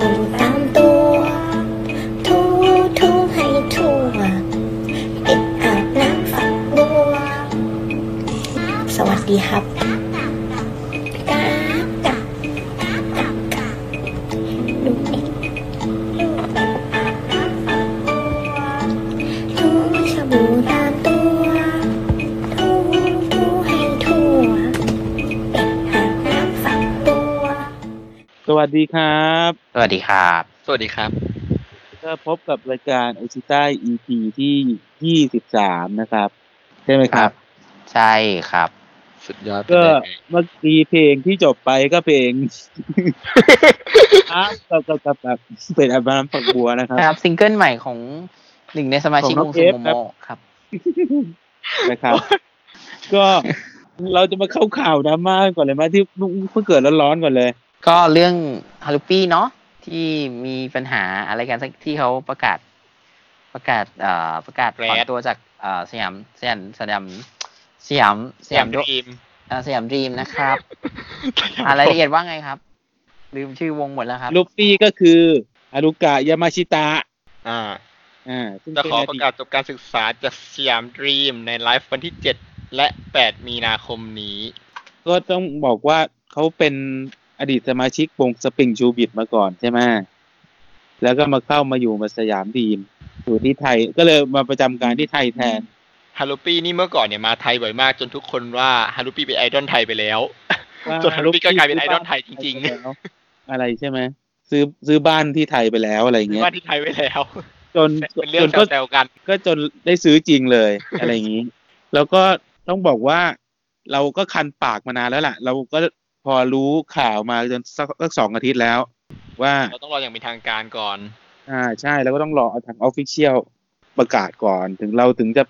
บู่ วัสดีครับ สวัสดีครับ สวัสดีครับ ก็พบกับรายการโอชิไต EP ที่ยี่สิบสามนะครับ ใช่ไหมครับ ใช่ครับ สุดยอดก็เป็นไงเมื่อกี้เพลงที่จบไปก็เพลงครับกับกับกับกับเป็นอัลบั้มฝักบัวนะครับนะครับซิงเกิลใหม่ของหนึ่งในสมาชิกของน้องวงซูเอฟโมครับโมครับ นะครับ ก็เราจะมาเข้าข่าวดราม่าก่อนเลยไหมที่เพิ่งเกิดร้อนๆก่อนเลย ก็เรื่องฮารุปี้เนาะที่มีปัญหาอะไรกันสักที่เขาประกาศประกาศเอ่อประกาศถอนตัวจากเอ่อสยามสยามสยามสยามสยามดรีมเอ่อสยามดรีมนะครับอ่ารายละเอียดว่าไงครับ ลืมชื่อวงหมดแล้วครับลูปี้ก็คือฮารุกะยามาชิตะอ่าอ่าซึ่งจะเป็นขออดีตประกาศจบการศึกษาจากสยามดรีมในไลฟ์วันที่7และ8มีนาคมนี้ ก็ต้องบอกว่าเขาเป็น อดีตสมาชิกวงสปริงชูบิดมาก่อนใช่ไหมแล้วก็มาเข้ามาอยู่มาสยามดีมอยู่ที่ไทยก็เลยมาประจำการที่ไทยแทนฮารุปี้นี่เมื่อก่อนเนี่ยมาไทยบ่อยมาก จนทุกคนว่าฮารุปี้เป็นไอดอลไทยไปแล้วว่าจนฮารุปี้ก็กลายเป็นไอดอลไทยจริงๆแล้วอะไรใช่ไหมซื้อซื้อบ้านที่ไทยไปแล้วอะไรๆเงี้ยว่าที่ไทยไว้แล้ว จนเป็นเรื่อจนก็แซวๆกัน ก็จนได้ซื้อจริงเลยอะไรอย่างนี้ แล้วก็ต้องบอกว่าเราก็คันปากมานานแล้วล่ะ เราก็ พอรู้ข่าวมาจนสักสักสองอาทิตย์แล้ว ว่าเราต้องรออย่างเป็นทางการก่อน อ่าใช่แล้วก็ต้องรอเอาทาง official ประกาศก่อน ถึงเราถึงจะ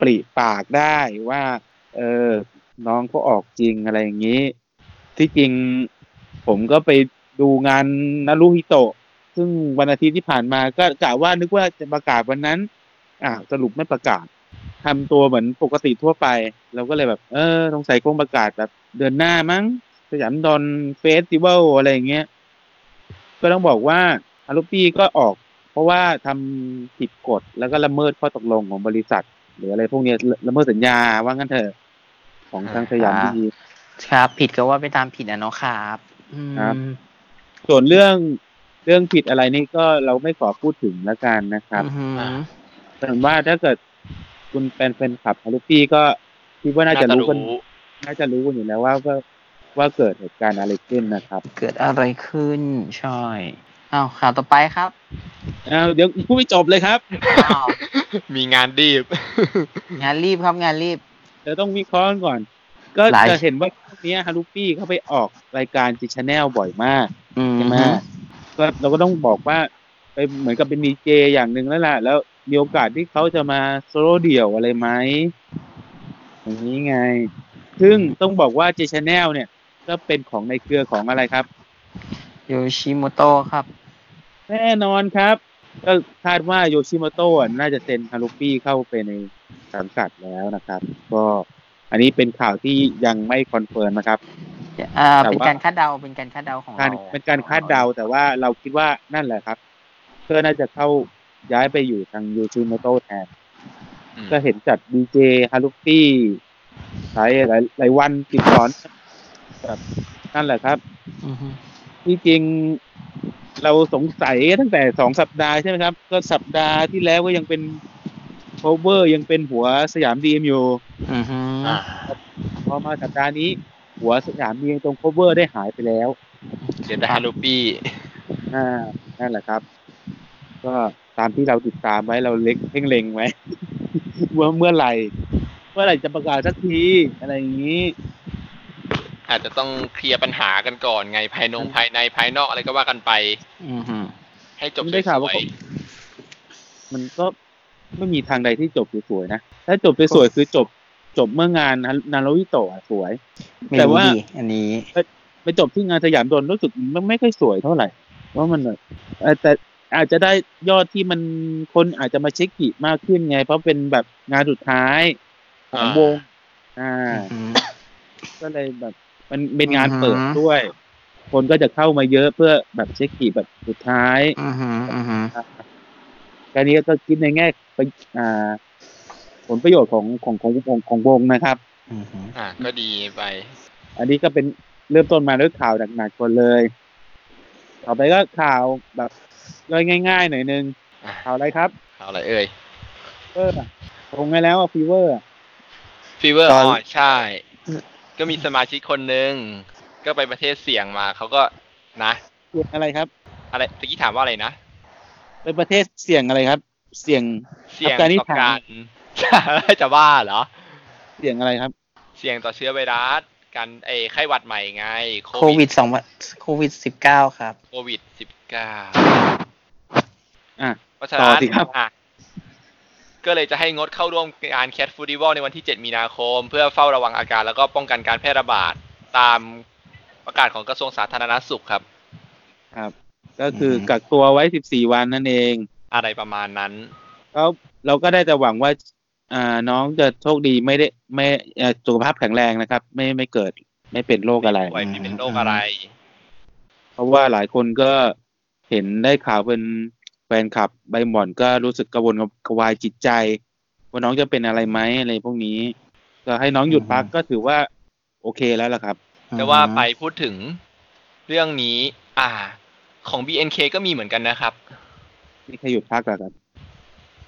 ปริปากได้ว่า เออน้องเขาออกจริงอะไรอย่างนี้ ที่จริงผมก็ไปดูงานนารุฮิโตะ ซึ่งวันอาทิตย์ที่ผ่านมาก็กะว่านึกว่าจะประกาศวันนั้น อ่าสรุปไม่ประกาศทำตัวเหมือนปกติทั่วไป เราก็เลยแบบ เออสงสัยคงประกาศแบบเดือนหน้ามั้งส ยามดอล festival อะไรอย่างเงี้ย ก็ต้องบอกว่าฮารุปี้ก็ออก เพราะว่าทำผิดกฎแล้วก็ละเมิดข้อตกลงของบริษัท หรืออะไรพวกเนี้ยละละเมิดสัญญาว่างั้นเถอะของทางสยามดีครับ ผิดก็ว่าไปตามผิดนะเนาะครับอืมครับ ส่วนเรื่องเรื่องผิดอะไรนี่ก็เราไม่ขอพูดถึงแล้วกันนะครับอือหืออ่าแต่ว่าถ้าเกิดคุณเป็นแฟนคลับฮารุปี้ก็คิดว่าน่าจะรู้กันน่าจะรู้กันอยู่แล้วว่า ว่าว่าเกิดเหตุการณ์อะไรขึ้นนะครับ เกิดอะไรขึ้นใช่อ้าวข่าวต่อไปครับอ้าวเดี๋ยวพูดไม่จบเลยครับอ้าวมีงานดีบ งานรีบครับงานรีบเดี๋ยวต้องวิเคราะห์กันก่อน ก็หลาย จะเห็นว่าพวกเนี้ฮารุปี้เขาไปออกรายการเจแชนแนลบ่อยมากอืมใช่ไหมก็เราก็ต้องบอกว่าไปเหมือนกับเป็นดีเจอย่างหนึ่งแล้วล่ะ แล้วมีโอกาสที่เขาจะมาโซโล่เดี่ยวอะไรไหมอย่างนี้ไง ซึ่งต้องบอกว่าเจแชนแนลเนี่ย ก็เป็นของในเครือของอะไรครับโยชิโมโตะครับ แน่นอนครับ ก็คาดว่าโยชิโมโตะน่าจะเซ็นฮารุปี้เข้าไปในสังกัดแล้วนะครับ ก็อันนี้เป็นข่าวที่ยังไม่ confirm นะครับอ่าแต่เป็นว่าการคาดเดาเป็นการคาดเดาของการเราเป็นการคาดเดาแต่ว่าเราคิดว่านั่นแหละครับเพื่อน่าจะเข้าย้ายไปอยู่ทางโยชิโมโตะแทนอืมก็เห็นจัดดีเจฮารุปี้หลายหลายหลายวันติดต่อ นแบบนั่นแหละครับอือฮึที่จริงเราสงสัยตั้งแต่สองสัปดาห์ใช่ไหมครับ ก็สัปดาห์ที่แล้วก็ยังเป็น cover ยังเป็นหัวสยามดรีมอยู่อือฮึอ่าพอมาสัปดาห์นี้ หัวสยามดรีมตรง cover ได้หายไปแล้วเดี๋ยวได้ฮารุปี้อ่านั่นแหละครับ ก็ตามที่เราติดตามไว้เราเล็กเพ่งเล็งไว้ว่าเมื่อไหร่ เมื่อไหร่จะประกาศสักทีอะไรอย่างนี้ อาจจะต้องเคลียร์ปัญหากันก่อนไงภายนงภายในภายนอกอะไรก็ว่ากันไป อือฮึให้จบผมสได้ข่าววว่ายมันก็ไม่มีทางใดที่จบสวยๆนะ ถ้าจบสวยๆคือจบจบเมื่องานนาโรวิโตะอะสวย ไม่แต่รู้ว่า ดิอันนี้ ไปจบที่งานสยามดนรู้สึกมันไม่ค่อยสวยเท่าไหร่ว่ามันแบบเอ่อแต่อาจจะได้ยอดที่มันคนอาจจะมาเช็คกิมากขึ้นไง เพราะเป็นแบบงานสุดท้ายของวง อ่า อือฮึก็เลยแบบ มันเป็นงานอือฮึเปิดด้วย คนก็จะเข้ามาเยอะเพื่อแบบเช็คกีแบบสุดท้ายอือหืออือหือการนี้ก็คิดในแง่ไปอ่า ผลประโยชน์ของของของของของวงนะครับอือหืออะก็ดีไป อันนี้ก็เป็นเริ่มต้นมาด้วยข่าวหนักๆก่อนเลย ต่อไปก็ข่าวแบบย่อยง่าย ๆ หน่อยนึงอะข่าวอะไรครับเอาอะไรเอ่ยเออลงไปแล้ว FEVER FEVER ตอนอ๋อใช่ ก็มีสมาชิกคนหนึ่งก็ไปประเทศเสี่ยงมาเขาก็นะ เสี่ยงอะไรครับ อะไรตะกี้ถามว่าอะไรนะไปประเทศเสี่ยงอะไรครับ เสี่ยงเสี่ยงอัฟกานิสถานการจะบ้าเหรอ เสี่ยงอะไรครับ เสี่ยงต่อเชื้อไวรัสการไอ้ไข้หวัดใหม่ไงโควิดสองโควิดสิบเก้าครับโควิดสิบเก้าอะเพราะฉะต่นั้อนสิครับอะ ก็เลยจะให้งดเข้าร่วมงานแค t ฟูดิวัลในวันที่ 7 มีนาคม เพื่อเฝ้าระวังอาการแล้วก็ป้องกันการแพร่ระบาดตามประกาศของกระทรวงสาธารณสุขครับ ครับ ก็คืออมกักตัวไว้สิบสี่วันนั่นเอง อะไรประมาณนั้นแล้วเราก็ได้แต่หวังว่าอ่าน้องจะโชคดีไม่ได้ไม่เอ่อสุขภาพแข็งแรงนะครับ ไม่ไม่เกิดไม่เป็นโรคอะไรป่วยไม่เป็นโรคอะไร เพราะว่าหลายคนก็เห็นได้ข่าวเป็น แฟนคลับใบหมอนก็รู้สึกกระวนกระวายจิตใจ ว่าน้องจะเป็นอะไรไหมอะไรพวกนี้ ก็ให้น้องหยุดพักก็ถือว่า โอเคแล้วล่ะครับแต่ว่าไปพูดถึงเรื่องนี้ อ่า ของ BNK ก็มีเหมือนกันนะครับนี่ใครหยุดพักแล้วครับ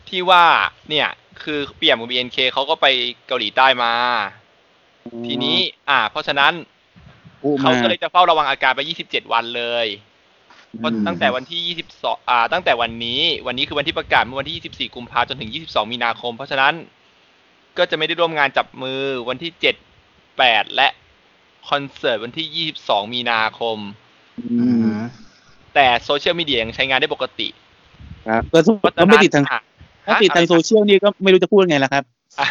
ที่ว่าเนี่ย คือเปี่ยมกับ BNK เขาก็ไปเกาหลีใต้มา ทีนี้ อ่า เพราะฉะนั้นผู้เขามาก็เลยจะเฝ้าระวังอาการไป 27 วันเลย เพราะอืมตั้งแต่วันที่ 22 อ่า ตั้งแต่วันนี้ วันนี้คือวันที่ประกาศเมื่อวันที่ 24 กุมภาพันธ์จนถึง 22 มีนาคม เพราะฉะนั้นก็จะไม่ได้ร่วมงานจับมือวันที่ 7 8 และคอนเสิร์ตวันที่ 22 มีนาคมอือืมมแต่โซเชียลมีเดียยังใช้งานได้ปกติ ครับก็สมเพราะฉะก็นั้นไม่ติดทางอะถ้าติดทางโซเชียลนี่ก็ไม่รู้จะพูดไงล่ะครับอะ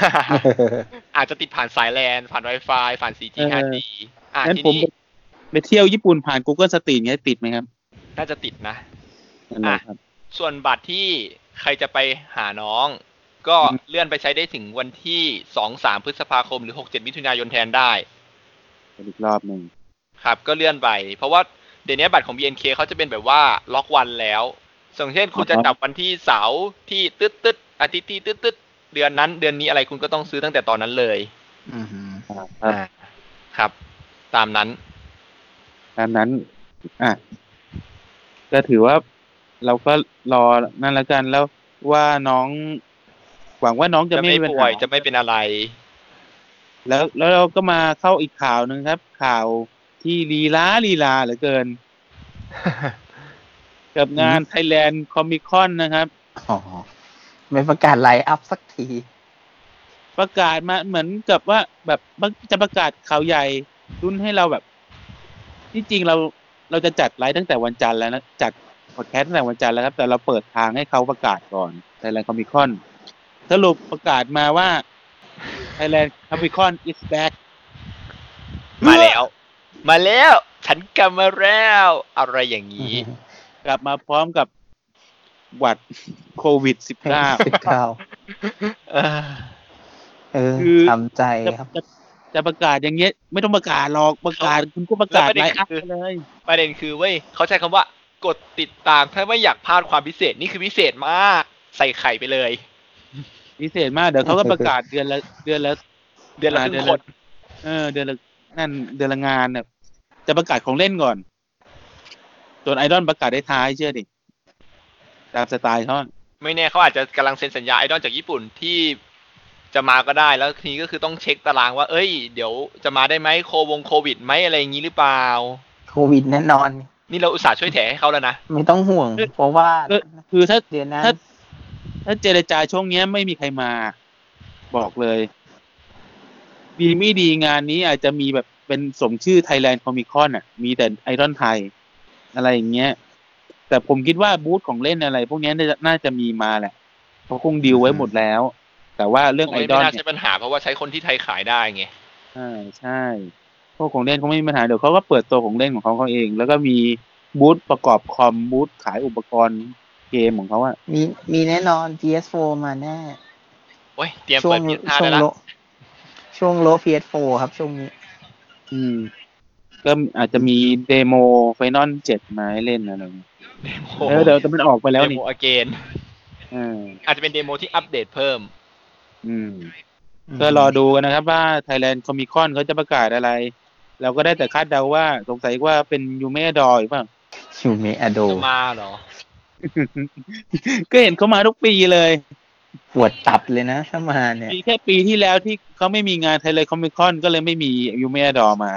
อาจจะติดผ่านสายแลน ผ่าน Wi-Fi ผ่าน 4G เออ 5G อะงั้นทีผมนี้ไปเที่ยวญี่ปุ่นผ่าน Google Street เงี้ยติดไหมครับ น่าจะติดนะนั่นแหละครับส่วนบัตรที่ใครจะไปหาน้อง ก็อืมเลื่อนไปใช้ได้ถึงวันที่2 3พฤษภาคมหรือ6 7มิถุนายนแทนได้อีกรอบหนึ่งครับก็เลื่อนไป เพราะว่าเดี๋ยวนี้บัตรของ BNK เขาจะเป็นแบบว่าล็อกวันแล้วอย่างเช่นคุณจะจับวันที่เสาร์ที่ตึ๊ดตึ๊ดอาทิตย์ที่ตึ๊ดตึ๊ดเดือนนั้น เดือนนี้อะไรคุณก็ต้องซื้อตั้งแต่ตอนนั้นเลยอือหือครับอ่าครับ ตามนั้น ตามนั้น อะ ก็ถือว่าเราก็รอนั่นแล้วกันแล้วว่าน้องหวังว่าน้องจะจะไม่ไม่มีปัญป่วหายจะไม่เป็นอะไร แล้วแล้วเราก็มาเข้าอีกข่าวหนึ่งครับ ข่าวที่ลีลาลีลาเหลือเกิน กับงาน Thailand Comic Con นะครับอ๋อไม่ประกาศไลน์อัพสักที ประกาศมาเหมือนกับว่าแบบจะประกาศข่าวใหญ่รุ่นให้เราแบบ ที่จริงเรา เราจะจัดไลฟ์ตั้งแต่วันจันทร์แล้วนะจัดพอดแคสต์ตั้งแต่วันจันทร์แล้วครับ แต่เราเปิดทางให้เขาประกาศก่อน Thailand Comic Con สรุปประกาศมาว่า Thailand Comic Con is back มาแล้ว มาแล้ว ฉันกลับมาแล้ว อะไรอย่างนี้ กลับมาพร้อมกับหวัดโควิดสิบเก้าเออเออคือทำใจ19จะครับ จะจะประกาศอย่างเงี้ย ไม่ต้องประกาศหรอกประกาศคุณก็ประกาศแล้วประเด็ไลนฟ์อัพคือไปเลยประเด็นคือเว้ยเขาใช้คำว่ากดติดตามถ้าไม่อยากพลาดความพิเศษนี่คือพิเศษมากใส่ไข่ไปเลย พิเศษมากเดี๋ยวเขาก็ประกาศเดือนละเดือนละเดือนละครึ่งคนเออ เดือนละนั่นเดือนละงานเนี่ยจะประกาศของเล่นก่อนส่วนไอดอลประกาศได้ท้ายเชื่อดิตามสไตล์เขาไม่แน่เขาอาจจะกำลังเซ็นสัญญาไอดอลจากญี่ปุ่นที่ จะมาก็ได้แล้วทีนี้ก็คือต้องเช็คตารางว่า เอ้ย เดี๋ยวจะมาได้ไหมโควงโควิดไหมอะไรอย่างนี้หรือเปล่า โควิดแน่นอน นี่เราอุตส่าห์ช่วยแถให้เขาแล้วนะ ไม่ต้องห่วง เพราะว่าก็คือถ้าเดือนนั้นถ้าถ้าเจรจาช่วงเนี้ยไม่มีใครมา บอกเลย ดีไม่ดีงานนี้อาจจะมีแบบเป็นสมชื่อ Thailand Comic Con อะ มีแต่ไอรอนไทย อะไรอย่างเงี้ย แต่ผมคิดว่าบูธของเล่นอะไร พวกเนี้ยน่าจะน่าจะมีมาแหละเขาคงดีลไว้หมดแล้ว แต่ว่าเรื่องไอไม่ดอลน่าเนี่ใช่ยปัญหาเพราะว่าใช้คนที่ไทยขายได้ไงใช่ใช่พวกของเล่นเขาไม่มีปัญหาเดี๋ยวเขาก็เปิดตัวของเล่นของเขาเขาเอง แล้วก็มีบูธประกอบคอมบูธขายอุปกรณ์เกมของเขาอะมีมีแน่นอน PS4 มาแน่โอ้ยเตรียมช่วเปิงดเพียห้าช่วได้งละโลช่วงโล PS4 ครับช่วงนี้ อืม ก็อาจจะมีเดโมไฟนอลเจ็ดมาให้เล่นอะไรอย่างเงี้ยเดโมเออเดี๋ยวแต่มันออกไปแล้วเดนี่โมอเกนเอออาจจะเป็นเดโมที่อัปเดตเพิ่ม อืม ก็รอดูกันนะครับ ว่า Thailand Comic Con เขาจะประกาศอะไร เราก็ได้แต่คาดเดาว่าสงสัยว่าเป็นยูเมะอโดป่ะยูเมะอโดจะมาเหรอ ก็เห็นเขามาทุกปีเลยปวดตับเลยนะถ้ามาเนี่ยมีแค่ปีที่แล้วที่เขาไม่มีงาน Thailand Comic Con ก็เลยไม่มียูเมะอโดมา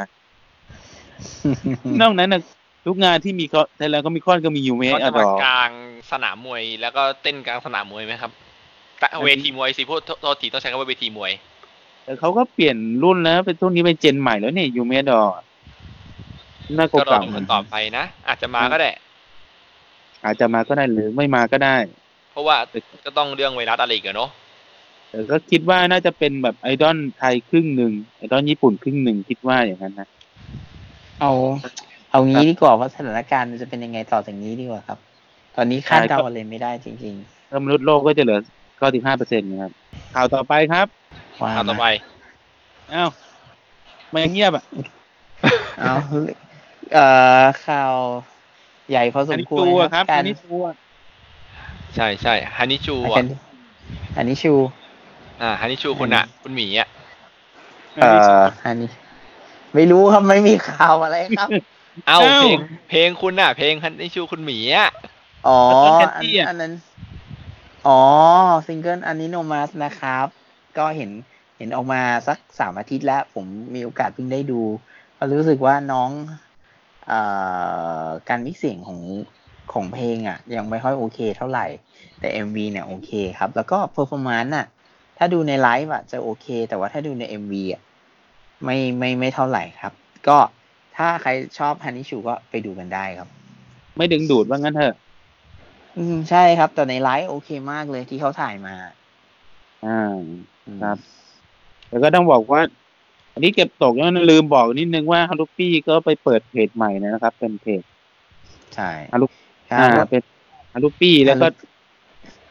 นอกนั้นนะทุกงานที่มี Thailand Comic Con ก็มียูเมเขาจะดมาอกลางสนามมวยแล้วก็เต้นกลางสนามมวยไหมครับแต่ เวทีมวยสิพูดโทษทีต้องใช้คำว่าเวทีมวยแต่เขาก็เปลี่ยนรุ่นแล้วเป็นช่วงนี้เป็นเจนใหม่แล้วเนี่ยยูเมดอน่าก็รอเก่าดูกันต่อไปนะ อาจจะมาก็ได้ๆอาจจะมาก็ได้หรือไม่มาก็ได้ เพราะว่าก็ต้องเรื่องไวรัสอะไรอีกอะเนาะแต่ก็คิดว่าน่าจะเป็นแบบไอดอลไทยครึ่งหนึ่งไอดอลญี่ปุ่นครึ่งหนึ่งคิดว่าอย่างนั้นนะเอาเอางี้ดีกว่าว่าสถานการณ์มันจะเป็นยังไงต่อจากนี้ดีกว่าครับ ตอนนี้คาดเดาอะไรไม่ได้จริงแล้วมนุษย์โลกก็จะเหลือ 95เปอร์เซ็นต์นะครับ ข่าวต่อไปครับๆว่าข่าวต่อไปอ้าวไม่เงียบอะ เอาเอ่อข่าวใหญ่พอสอันมนี้ควรตัวครับกาอัรนนี้ตัวใช่ใช่ฮันนิชูอัอะนนี้อันนี้ชู อ่าฮันนิชูคุณอะ คุณหมีอะเอ่ออันนี้ไม่รู้ครับไม่มีข่าวอะไรครับเอ้าเอ้าเพลงเพลงคุณอะ เพลงฮันนิชูคุณหมีอะอ๋อแล้วก็แคทอันตี้อะอันนั้น อ๋อ ซิงเกิลอันนี้โนมัสนะครับ ก็เห็นเห็นออกมาสักสามอาทิตย์แล้ว ผมมีโอกาสเพิ่งได้ดู ก็รู้สึกว่าน้องอการมิกเสียงของของเพลงอะ ยังไม่ค่อยโอเคเท่าไหร่ แต่ MV เนี่ยโอเคครับ แล้วก็ performance อะ ถ้าดูในไลฟ์อะจะโอเค แต่ว่าถ้าดูใน MV อะไม่ไม่ไม่เท่าไหร่ครับ ก็ถ้าใครชอบฮันนี่ชูก็ไปดูกันได้ครับ ไม่ดึงดูดว่างั้นเถอะ อืมใช่ครับ แต่ในไลฟ์โอเคมากเลยที่เขาถ่ายมา อ่าอืมครับ แล้วก็ต้องบอกว่า อันนี้เก็บตกแล้วนะลืมบอกนิดนึงว่าฮารุปี้ก็ไปเปิดเพจใหม่นะครับ เป็นเพจใช่ครับอ่าเป็นฮารุปี้แล้วก็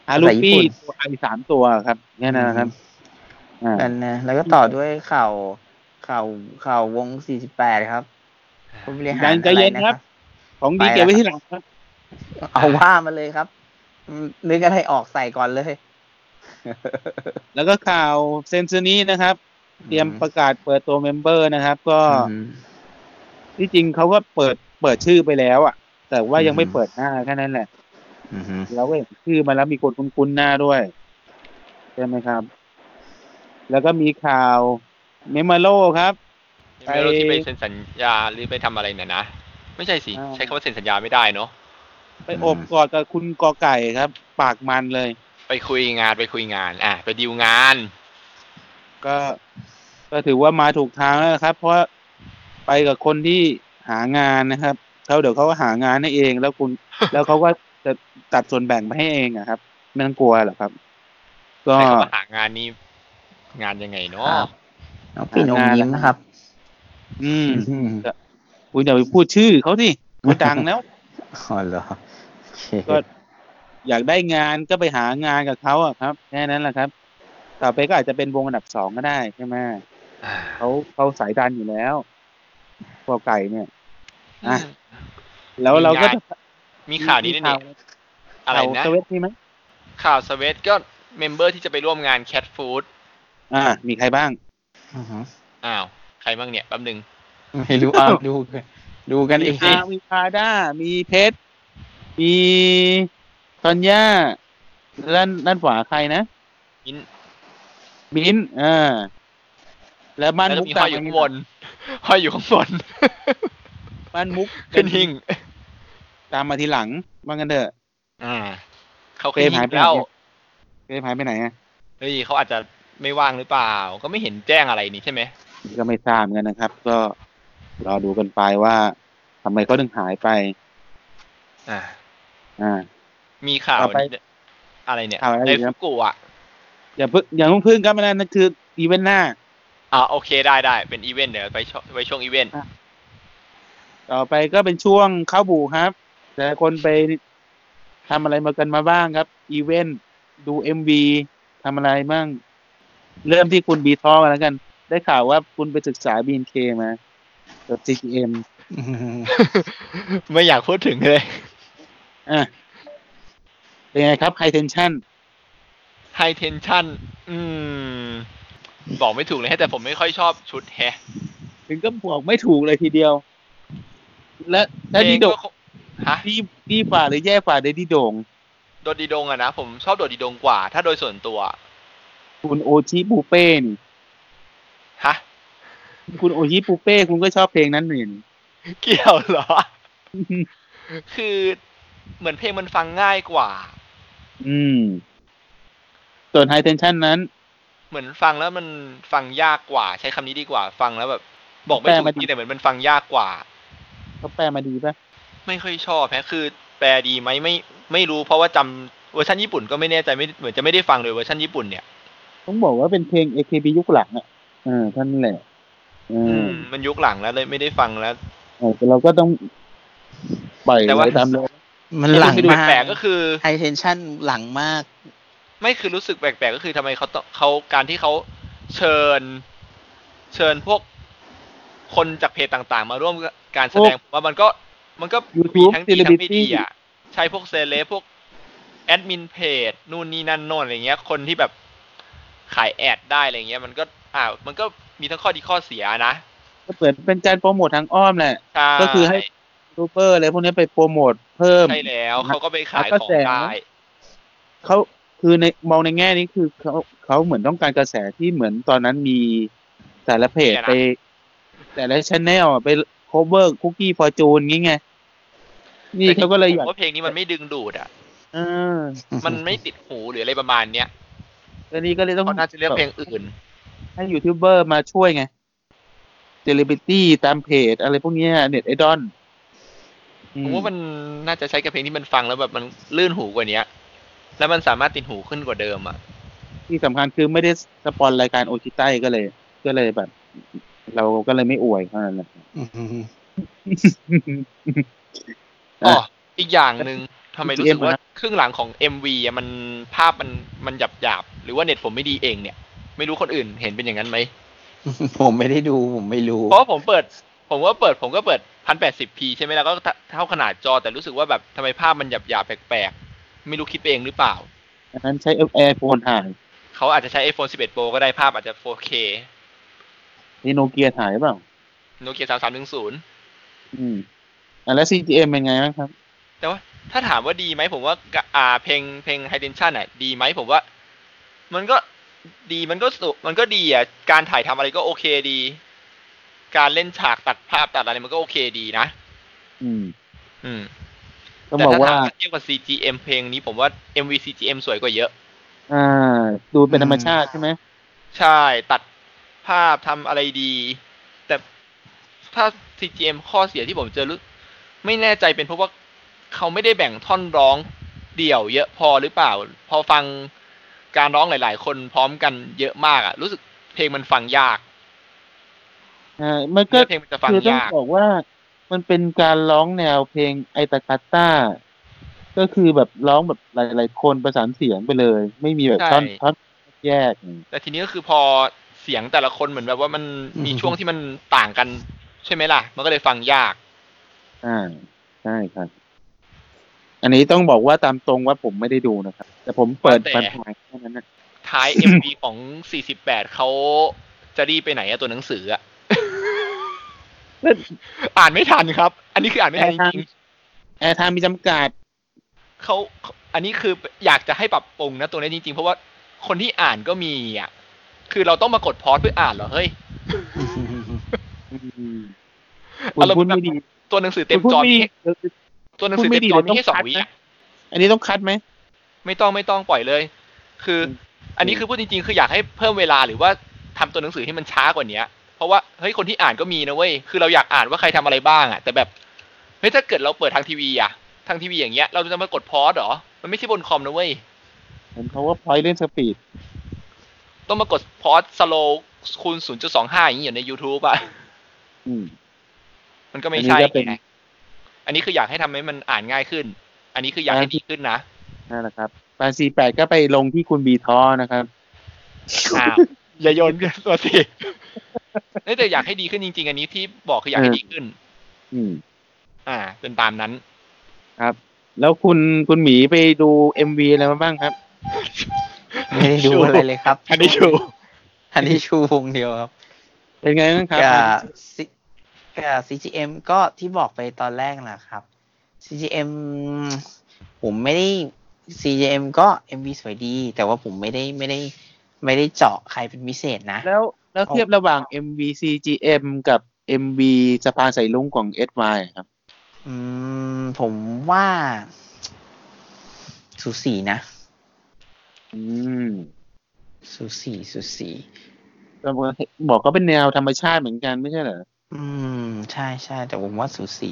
ฮารุภาษาญี่ปี้ปุ่นตัว i สามตัวครับแค่นั้นนะครับอ่ากันนะแล้วก็ต่อด้วยข่าวข่าวข่าววง48ครับผู้บริหารใจเย็นอะไครับ ของดีไปแล้วเก็บไว้ที่หลังครับ เอาว่ามาเลยครับอืมนึกอะไรออกใส่ก่อนเลย แล้วก็ข่าวเซนซูนี้นะครับ เตรียมประกาศเปิดตัว member นะครับ ก็อืมที่จริงเขาก็เปิดเปิดชื่อไปแล้วอะ แต่ว่ายังไม่อืมเปิดหน้าแค่นั้นแหละอืมอืมเราก็เห็นชื่อมาแล้วมีคนคุ้นๆหน้าด้วยใช่ไหมครับ แล้วก็มีข่าวเมมาโลครับไม่รู้ที่ไปไปเซ็นสัญญาหรือไปทำอะไรเนี่ยนะ ไม่ใช่สิอ่าใช้คำว่าเซ็นสัญญาไม่ได้เนาะ ไปอบกอดกับคุณกอไก่ครับ ปากมันเลย ไปคุยงานไปคุยงาน อะ ไปดีลงาน ก็ก็ถือว่ามาถูกทางแล้วนะครับ เพราะไปกับคนที่หางานนะครับเขาเดี๋ยวเขาก็หางานให้เองแล้วคุณ แล้วเขาก็จะตัดส่วนแบ่งไปให้เองอะครับไม่ต้องกลัวหรอกครับ ก็ใช้คำว่าหางานนี้งานยังไงเนาะครับน้องปิ่นอมยิ้มนะครับอืมอืมคุณอย่าไปพูดชื่อเขาสิเขาดังแล้วอ๋อเหรอโอเค ก็อยากได้งานก็ไปหางานกับเขาอะครับแค่นั้นแหละครับ ต่อไปก็อาจจะเป็นวงอันดับสองก็ได้ใช่ไหมอ่าเขาเขาสายดันอยู่แล้วกอไก่เนี่ยอะแล้วเราก็จะมีข่าวนี้ด้วยนี่อะไรข่าวนะสวีทใช่ไหมข่าวสเวตก็เมมเบอร์ที่จะไปร่วมงานแคทฟู้ดอ่า มีใครบ้างอือฮึอ้าว ใครบ้างเนี่ยแป๊บนึง ไม่รู้อะดูกันดูกันเองมีอามีพาด้ามีเพชร มีตอนย่าด้านด้านขวาใครนะมินมิ้นท์อ่าแล้วบ้านแล้วมุกมีตาห้อยอยู่ข้างบนห้อยอยู่ข้างบนบ้านมุกขึ้นหิ้งตามมาทีหลังว่ากันเถอะ อ่า เขาเฟรขึ้นมหิ้หายงไปไหน แล้วเฟรมหายไปไหนอะเฮ้ยเขาอาจจะไม่ว่างหรือเปล่า ก็ไม่เห็นแจ้งอะไรนี่ใช่ไหมก็ไม่ทราบเหมือนกันนะครับ ก็รอดูกันไปว่าทำไมเขาถึงหายไป อ่า อ่า มีข่าวต่อไปนี่อะไรเนี่ยข่าวอะไรในอีกครัฟุบกุอะอย่าเพิ่งอย่าเพิ่งพึ่งครับนั่นนั่นคืออีเวนต์หน้า อ่าโอเคได้ได้เป็นอีเวนต์เดี๋ยวไปช่วงไปช่วงอีเวนต์ ต่อไปก็เป็นช่วงเข้าบูครับ แต่คนไปทำอะไรมากันมาบ้างครับ อีเวนต์ดูเอ็มวีทำอะไรบ้าง เริ่มที่คุณบีทอกันแล้วกัน ได้ข่าวว่าคุณไปศึกษาบีนเคมากับ CGM ไม่อยากพูดถึงเลย อะเป็นไงครับ High Tension ไฮเทนชันอืม บอกไม่ถูกเลยฮะแต่ผมไม่ค่อยชอบชุดแฮะถึงก็บอกไม่ถูกเลยทีเดียว และและดีโดงเพลงก็ฮะดีดีฝ่าหรือแย่ฝ่าเดดีโดงโดดดีดงอะนะผมชอบโดดดีดงกว่า ถ้าโดยส่วนตัว คุณโอชิปูเป้นี่ฮะคุณโอชิปูเป้คุณก็ชอบเพลงนั้นหนึ่งเกี่ยวเหรอ คือ เหมือนเพลงมันฟังง่ายกว่า อืม ส่วน High Tension นั้น เหมือนฟังแล้วมันฟังยากกว่า ใช้คำนี้ดีกว่า ฟังแล้วแบบ บอกไม่แปลถูกมาจดีริงแต่เหมือนมันฟังยากกว่าเขาแปลมาดีปะไม่ค่อยชอบแฮะคือ แปลดีไหมไม่ ไม่รู้เพราะว่าจำเวอร์ชันญี่ปุ่นก็ไม่แน่ใจไม่เหมือนจะไม่ได้ฟังเลยเวอร์ชันญี่ปุ่นเนี่ยต้องบอกว่าเป็นเพลง AKB ยุคหลังอะเออเท่านั้นแหละเออือมมันยุคหลังแล้วเลยไม่ได้ฟังแล้วเออแต่เราก็ต้องปล่อยแต่ว่าไว้ตามเลย มันหลังที่ดูมากแปลกๆก็คือ High Tension หลังมาก ไม่คือรู้สึกแปลกๆก็คือทำไมเขาต้องเขาการที่เขาเชิญ เชิญพวกคนจากเพจต่างๆ มาร่วมการแสดงผมว่ามันก็มันก็มี YouTube ทั้งดีทั้งไม่ดี Celebrity อะใช่พวกเซเลบพวกแอดมินเพจนู่นนี่นั่นโน่นอะไรเงี้ย คนที่แบบขายแอดได้อะไรเงี้ย มันก็อ่ามันก็มีทั้งข้อดีข้อเสียนะก็เปิดเป็นการโปรโมททางอ้อมแหละใช่ก็คือให้ยู ทูบเบอร์อะไรพวกนี้ไปโปรโมทเพิ่มใช่แล้วเขาก็ไปขายแล้วก็ของแสงได้เขาคือในมองในแง่นี้คือเขาเขาเหมือนต้องการกระแสที่เหมือนตอนนั้นมีแต่ละเพจไป แต่ละ channel ไป cover คุกกี้ฟอร์จูนงี้ไงนี่เขาก็เลยอยากผมว่าเพลงนี้มันไม่ดึงดูดอะเออมันไม่ติดหูหรืออะไรประมาณเนี้ยแล้วนี่ก็เลยต้องเขาน่าจะเลือกเพลงอื่น ให้ยูทูบเบอร์มาช่วยไงเซเลบริตี้ตามเพจอะไรพวกเนี้ยเน็ตไอดอล ผมว่ามันน่าจะใช้กับเพลงที่มันฟังแล้วแบบมันลื่นหูกว่าเนี้ย แล้วมันสามารถติดหูขึ้นกว่าเดิมอะ ที่สำคัญคือไม่ได้สปอนรายการโอชิไตก็เลย ก็เลยแบบ เราก็เลยไม่อวยเท่านั้นแหละอ๋ออีกอย่างหนึ่งทำไมรู้สึก BGM ว่านะครึ่งหลังของ MV อะมันภาพมันมันหยาบหยาบๆหรือว่าเน็ตผมไม่ดีเองเนี่ย ไม่รู้คนอื่นเห็นเป็นอย่างนั้นไหมผมไม่ได้ดูผมไม่รู้ เพราะว่าผมเปิด ผมก็เปิดผมก็เปิดพันแปดสิบพีใช่ไหมแล้วก็เท่าขนาดจอแต่รู้สึกว่าแบบทำไมภาพมันหยาบหยาบๆแปลกๆ ไม่รู้คิดไปเองหรือเปล่าอันนั้นใช้แอร์โฟนถ่ายเขาอาจจะใช้ iPhone 11 Pro ก็ได้ภาพอาจจะ 4K นี่โนเกียถ่ายเปล่าโนเกียสามสามหนึ่งศูนย์อืมอะแล้ว CGM เป็นไงบ้างครับ แต่ว่าถ้าถามว่าดีไหมผมว่ากะอ่าเพลงเพลง High Tension อะ ดีไหมผมว่า มันก็ดีมันก็สุมันก็ดีอะ การถ่ายทำอะไรก็โอเคดี การเล่นฉากตัดภาพตัดอะไรมันก็โอเคดีนะ อืม อืมต้องแต่บอกถ้าว่าถามว่าเทียบกับ CGM เพลงนี้ผมว่า MV CGM สวยกว่าเยอะ อ่า ดูเป็นธรรมชาติใช่ไหม ใช่ ตัดภาพทำอะไรดี แต่ถ้า CGM ข้อเสียที่ผมเจอรู้ไม่แน่ใจเป็นเพราะว่าเขาไม่ได้แบ่งท่อนร้องเดี่ยวเยอะพอหรือเปล่า พอฟังการร้องหลาย ๆ คนพร้อมกันเยอะมากอะรู้สึกเพลงมันฟังยาก อ่ามันก็เนื้อเพลงมันจะฟังคือต้องยากบอกว่ามันเป็นการร้องแนวเพลงไอตาคาต้า ก็คือแบบร้องแบบหลาย ๆ คนประสานเสียงไปเลย ไม่มีแบบท่อนท่อนแยก แต่ทีนี้ก็คือพอเสียงแต่ละคนเหมือนแบบว่ามันมีอืมช่วงที่มันต่างกันใช่ไหมล่ะ มันก็เลยฟังยาก อ่าใช่ครับ อันนี้ต้องบอกว่าตามตรงว่าผมไม่ได้ดูนะครับ แต่ผมเปิดแต่ปันหายแค่นั้นนะท้าย MV ของ48เขาจะรีบไปไหนอะตัวหนังสืออะ อ่านไม่ทันครับ อันนี้คืออ่านไม่ทันจริงแอร์ไทม์มีจำกัดๆเขาอันนี้คืออยากจะให้ปรับปรุงนะตัวนี้จริงๆ เพราะว่าคนที่อ่านก็มีอะ คือเราต้องมากดพอสเพื่ออ่านเหรอเฮ้ยอืมคุณอารมณ์พูดไม่ดีตัวหนังสือเต็มคุณจพูอดไม่มีดีเดี๋ยวตัวหนังสือพูดไม่เต็มดีจอเดี๋ยวมีแค่ต้สอองงคัดวินะอะอันนี้ต้อง cut ไหม ไม่ต้องไม่ต้องปล่อยเลย คือ อันนี้คือพูดจริงๆ คืออยากให้เพิ่มเวลาหรือว่าทำตัวหนังสือให้มันช้ากว่านี้ เพราะว่าเฮ้ยคนที่อ่านก็มีนะเว้ยคือเราอยากอ่านว่าใครทำอะไรบ้างอะแต่แบบเฮ้ยถ้าเกิดเราเปิดทางทีวีอะทางทีวีอย่างเงี้ย เราจะมากด pause เหรอมันไม่ใช่บนคอมนะเว้ยเห็นเขาว่าพอยเล่น speedต้องมากด pause slow คูณ 0.25 อย่างนี้อยู่ใน YouTube อะอืมมันก็ไม่ใช่อันนี้ก็เป็นไงอันนี้คืออยากให้ทำให้มันอ่านง่ายขึ้น อันนี้คืออยากให้ดีขึ้นนะนั่นแหละครับปานซีแปดก็ไปลงที่คุณบีทอนะครับ อ้าว อย่าโยนกันตัวสิเอ้ย แต่อยากให้ดีขึ้นจริง ๆ อันนี้ที่บอกคืออยากให้ดีขึ้น อืม อ่า เป็นตามนั้น ครับ แล้วคุณคุณหมีไปดูเอ็มวีอะไรมาบ้างครับ ไม่ได้ดูอะไรเลยครับอันนี้ชูอันนี้ชูวงเดียวครับ เป็นไงบ้างครับกับ C- กับ CGM ก็ที่บอกไปตอนแรกแหละครับ CGM ผมไม่ได้ CGM ก็ MV สวยดี แต่ว่าผมไม่ได้ไม่ได้ ไม่ได้เจาะใครเป็นพิเศษนะ แล้ว แล้วเทียบระหว่าง MV CGM กับ MV สะพานใส่ลุงของ SY ครับ อืม ผมว่า สูสีนะ อืม สูสีสูสีก็บอกก็เป็นแนวธรรมชาติเหมือนกันไม่ใช่เหรอ อืม ใช่ใช่แต่ผมว่าสูสี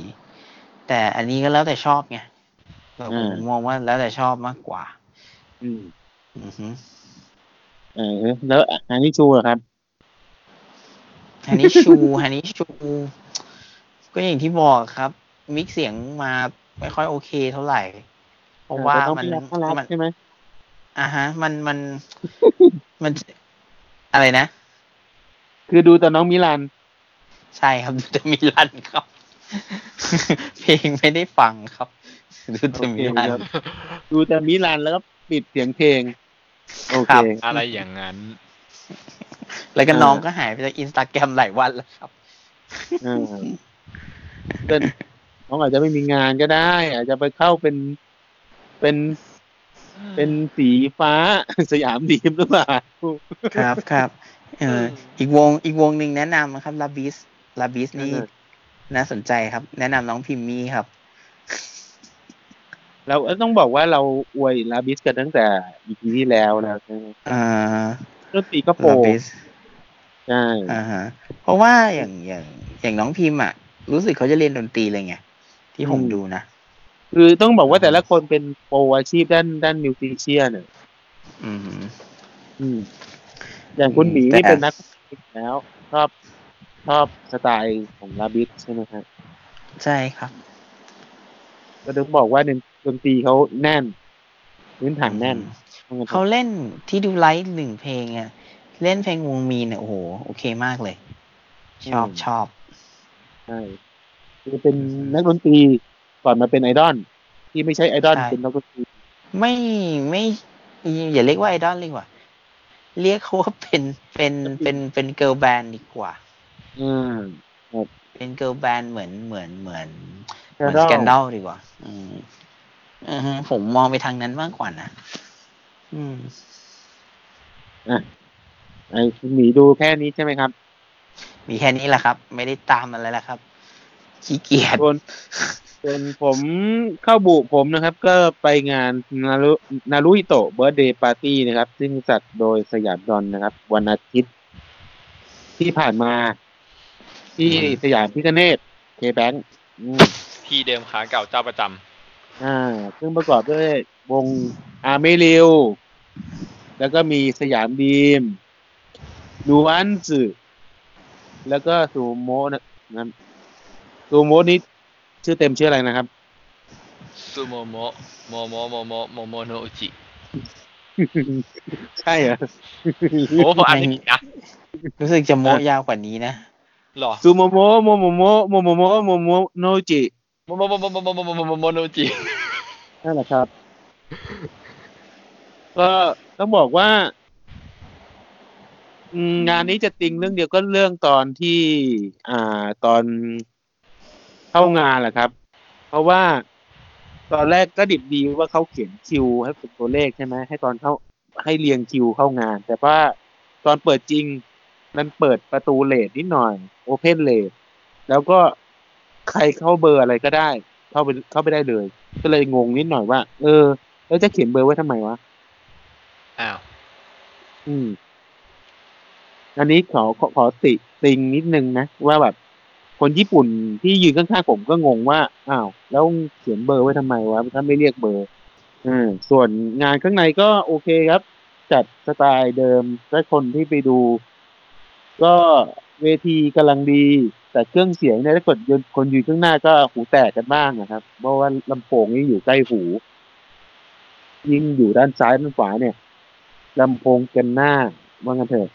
แต่อันนี้ก็แล้วแต่ชอบไงแต่ผมมองว่าแล้วแต่ชอบมากกว่า อืม อือฮึเออ แล้วอันนี้ชูเหรอครับ ฮันนี่ชูฮันนี่ชู ก็อย่างที่บอกครับ mix เสียงมาไม่ค่อยโอเคเท่าไหร่ เพราะว่าแต่ต้องมันเป็นน่ารักมันใช่ไหมอ่าฮะ มันมันมันอะไรนะ คือดูแต่น้องมิลัน ใช่ครับ ดูแต่มิลันครับ เพลงไม่ได้ฟังครับ ดูแต่มิลันโอเคครับดูแต่มิลันแล้วก็ปิดเสียงเพลง โอเคครับอะไรอย่างนั้น แล้วก็เออน้องก็หายไปจากอินสตาแกรมหลายวันแล้วครับเออเป็นน้องอาจจะไม่มีงานก็ได้ อาจจะไปเข้าเป็นเป็นเป็นสีฟ้าสยามดีมหรือเปล่า ครับครับเอออีกวงอีกวงหนึ่งแนะนำครับลาบิสลาบิสนี่เออน่าสนใจครับ แนะนำน้องพิมมี่ครับเราต้องบอกว่าเราอวยลาบิสกันตั้งแต่อีพีที่แล้วนะใช่ไหมอ่า ดนตรีก็โปรลาบิสใช่อ่าฮะเพราะว่าอย่างอย่างอย่างน้องพิมพ์อะ รู้สึกเขาจะเรียนดนตรีเลยไงที่ผมดูนะคือต้องบอกว่าแต่ละคนเป็นโปรอาชีพด้านด้านมิวสิเชียนเนี่ยอืมฮึอืม อย่างคุณหมีแต่นี่เป็นนักดนตรีแล้วชอบชอบสไตล์ของลาบิสใช่ไหมครับใช่ครับ ก็ต้องบอกว่าดนตรีเขาแน่นพื้นฐานแน่น เขาเล่นที่ดูไลฟ์หนึ่งเพลงอะ เล่นเพลงวงมีนเนี่ยโอ้โห โอเคมากเลย ชอบชอบใช่คือเป็นนักดนตรีก่อนมาเป็นไอดอลที่ไม่ใช่ไอดอลใช่เป็นนักดนตรีไม่ไม่ อย่าเรียกว่าไอดอลเลยดีกว่าเรียกเขาว่าเป็นเป็นเป็นเป็น girl band ดีกว่า อืมเป็น girl band เหมือนเหมือนเหมือนแค่เหมือน SCANDAL ดีกว่า อืมอือฮึผมมองไปทางนั้นมากกว่านะ อืมไอคุณหมีดูแค่นี้ใช่ไหมครับ มีแค่นี้แหละครับ ไม่ได้ตามอะไรแล้วครับ ขี้เกียจส่วนส่วนผมเข้าบุผมนะครับ ก็ไปงานนารุนารุฮิโตะ birthday party นะครับ ซึ่งจัดโดยสยามดอนนะครับ วันอาทิตย์ที่ผ่านมา ที่สยามพิฆเนศเคแบงก์ที่เดิมขาเก่าเจ้าประจำ อ่า ซึ่งประกอบด้วยวงอาเมริวแล้วก็มีสยามดรีมนูอันสึแล้วก็ซูโมะนะนะซูโมะนี่ชื่อเต็มชื่ออะไรนะครับซูโมโมะโมโมโมโมโมโมโนอุจิใช่เหรอโอ้ผมอ่านไม่ผิดนะรู้สึกจะโมยาวกว่านี้นะหรอซูโมโมะโมโมโมะโมโมโมะโมโมโนจิ โมโมโมโมโมโมโมโมโมโมโนจินั่นแหละครับ ก็ต้องบอกว่า งานนี้จะติงเรื่องเดียวก็เรื่องตอนที่ อ่าตอนเข้างานแหละครับ เพราะว่าตอนแรกก็ดิบดีว่าเขาเขียนคิว ให้เป็นตัวเลขใช่ไหมให้ตอนเข้าให้เรียงคิวเข้างาน แต่ว่าตอนเปิดจริงมันเปิดประตูเลทนิดหน่อยโอเพนเลทแล้วก็ ใครเข้าเบอร์อะไรก็ได้ เข้าไปเข้าไปได้เลย ก็เลยงงนิดหน่อยว่า เออ แล้วจะเขียนเบอร์ไว้ทำไมวะอ้าวอืม อันนี้ขอขอขอติติงนิดนึงนะว่าแบบ คนญี่ปุ่นที่ยืนข้างๆผมก็งงว่าอ้าวแล้วเขียนเบอร์ไว้ทำไมวะถ้าไม่เรียกเบอร์อืมส่วนงานข้างในก็โอเคครับ จัดสไตล์เดิมถ้าคนที่ไปดู ก็เวทีกำลังดี แต่เครื่องเสียงเนี่ยถ้าเกิดยืนคนยืนข้างหน้าก็หูแตกกันบ้างนะครับ เพราะว่าลำโพงนี่อยู่ใกล้หู ยิ่งอยู่ด้านซ้ายด้านขวาเนี่ยลำโพงกันหน้าว่างันเถอะ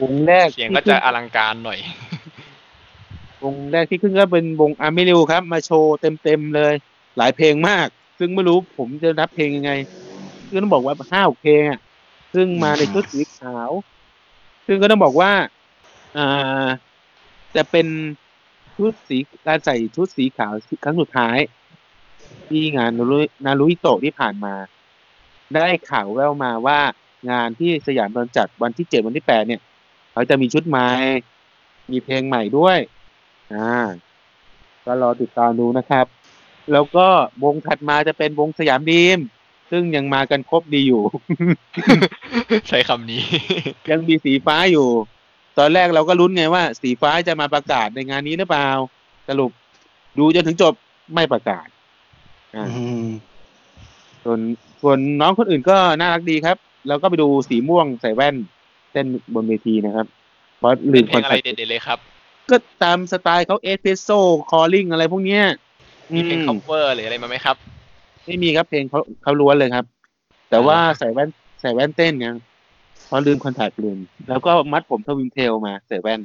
วงแรกที่ขึ้นเสียงก็จะอลังการหน่อย วงแรกที่ขึ้นก็เป็นวงอาร์มิลิวครับ มาโชว์เต็มๆเลย หลายเพลงมาก ซึ่งไม่รู้ผมจะนับเพลงยังไงคือต้องบอกว่าห้าหกเพลงอะ ซึ่งมาในชุดสีขาว ซึ่งก็ต้องบอกว่า อ่าจะเป็นชุดสีการใส่ชุดสีขาวครั้งสุดท้าย ที่งานนารุนารุฮิโตะที่ผ่านมา ได้ข่าวแววมาว่างานที่สยามโดนจัดวันที่เจ็ดวันที่แปดเนี่ย เขาจะมีชุดใหม่มีเพลงใหม่ด้วยอ่าก็รอติดตามดูนะครับ แล้วก็วงถัดมาจะเป็นวงสยามดีม ซึ่งยังมากันครบดีอยู่ ใช้คำนี้ ยังมีสีฟ้าอยู่ ตอนแรกเราก็ลุ้นไงว่า สีฟ้าจะมาประกาศในงานนี้หรือเปล่า สรุปดูจนถึงจบไม่ประกาศอ่าส่วนส่วนน้องคนอื่นก็น่ารักดีครับแล้วก็ไปดูสีม่วงใส่แว่นเต้นบนเวทีนะครับเพราะลืเป็นเพลอนงอะเซ็ไรปต์เด็ดๆเลยครับ ก็ตามสไตล์เขา Espresso Calling อะไรพวกเนี้ยมีเพลงอื่น cover หรืออะไรมาไหมครับ ไม่มีครับเพลงเขาเขาล้วนเลยครับ แต่ว่าใส่แว่นใส่แว่นเต้นเนี่ย เพราะลืม contact ลืมแล้วก็มัดผม twin tail มาใส่แว่น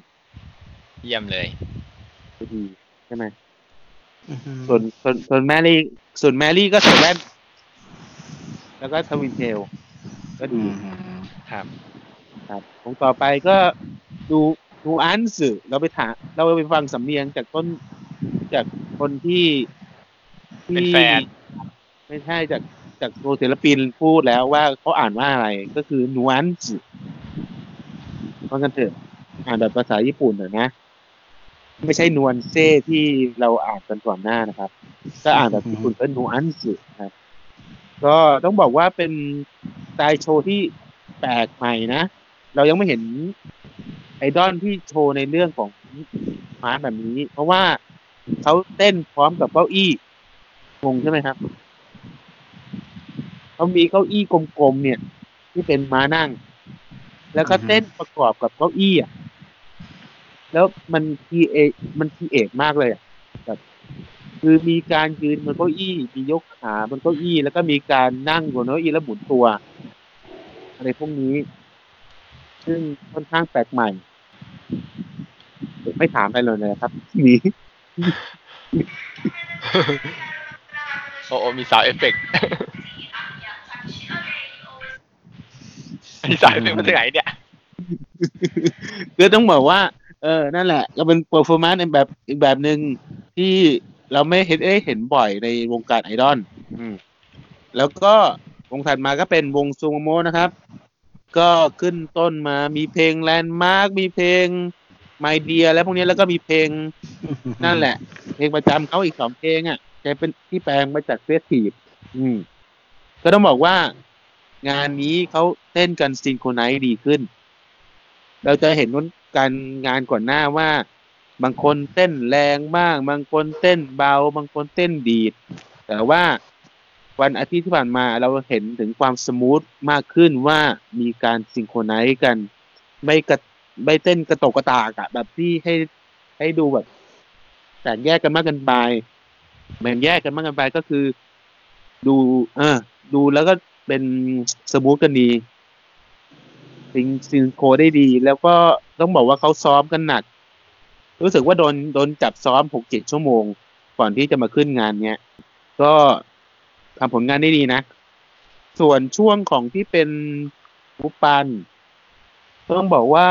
เยี่ยมเลยก็ดีใช่ไหมส่วนส่วนส่วนแมรี่ ส่วนแมรี่ก็ใส่แว่น แล้วก็ทวิงเทล ก็ดีครับ ครับของต่อไปก็ดูดูอันสื่อเราไปถามเราไปฟังสำเนียงจากต้นจากคนที่ที่เป็นแฟนไม่ใช่จาก จากตัวศิลปินพูดแล้วว่าเขาอ่านว่าอะไรก็คือนูอันสื่อฟังกันเถอะอ่านแบบภาษาญี่ปุ่นหน่อยนะ ไม่ใช่นวลเซ่ที่เราอ่านกันก่อนหน้านะครับก็อ่านแบบญี่ปุ่นก็นูอันสื่อครับ ก็ต้องบอกว่าเป็นสไตล์โชว์ที่แปลกใหม่นะ เรายังไม่เห็นไอดอลที่โชว์ในเรื่องของมาร์แบบนี้ เพราะว่าเขาเต้นพร้อมกับเก้าอี้งงใช่ไหมครับ เขามีเก้าอี้กลมๆเนี่ย ที่เป็นม้านั่ง แล้วก็อือฮึเต้นประกอบกับเก้าอี้อะแล้วมันทีเอมันทีเอกมากเลยอะแบบคือมีการยืนบนเก้าอี้มียกขาบนเก้าอี้ แล้วก็มีการนั่งบนเก้าอี้แล้วหมุนตัวอะไรพวกนี้ ซึ่งค่อนข้างแปลกใหม่ ไม่ถามอะไรเลยนะครับนี้โอ้โอมีสาวเอฟเฟก ต์อันนี้สาวเอฟเฟกต์มาจากไหนเนี่ยคือต้องบอกว่า เออ นั่นแหละ ก็เป็น performance ในแบบอีกแบบหนึ่งที่เราไม่เห็นได้เห็นบ่อยในวงการไอดอลอืมแล้วก็วงถัดมาก็เป็นวงซูโมโมนะครับ ก็ขึ้นต้นมามีเพลง Landmark มีเพลง My Dear แล้วพวกนี้แล้วก็มีเพลง นั่นแหละ เพลงประจำเขาอีกสองเพลงอะจะเป็นที่แปลงมาจาก festive อืม ก็ต้องบอกว่า งานนี้เขาเต้นกัน synchronize ดีขึ้น เราจะเห็นว่าการงานก่อนหน้าว่า บางคนเต้นแรงมากบางคนเต้นเบา บางคนเต้นดีด แต่ว่าวันอาทิตย์ที่ผ่านมาเราเห็นถึงความ smooth มากขึ้นว่ามีการ synchronize กัน ไม่กระไม่เต้นกระตกกระตากอะแบบที่ให้ให้ดูแบบแตกแยกกันมากเกินไปแบ่งแยกกันมากเกินไปก็คือ ดู เออ ดูแล้วก็ เป็น smooth กันดี sync synchro ได้ดี แล้วก็ต้องบอกว่าเขาซ้อมกันหนัก รู้สึกว่าโดนโดนจับซ้อมหกเจ็ดชั่วโมง ก่อนที่จะมาขึ้นงานเนี้ย ก็ทำผลงานได้ดีนะ ส่วนช่วงของที่เป็นรูปปันต้องบอกว่า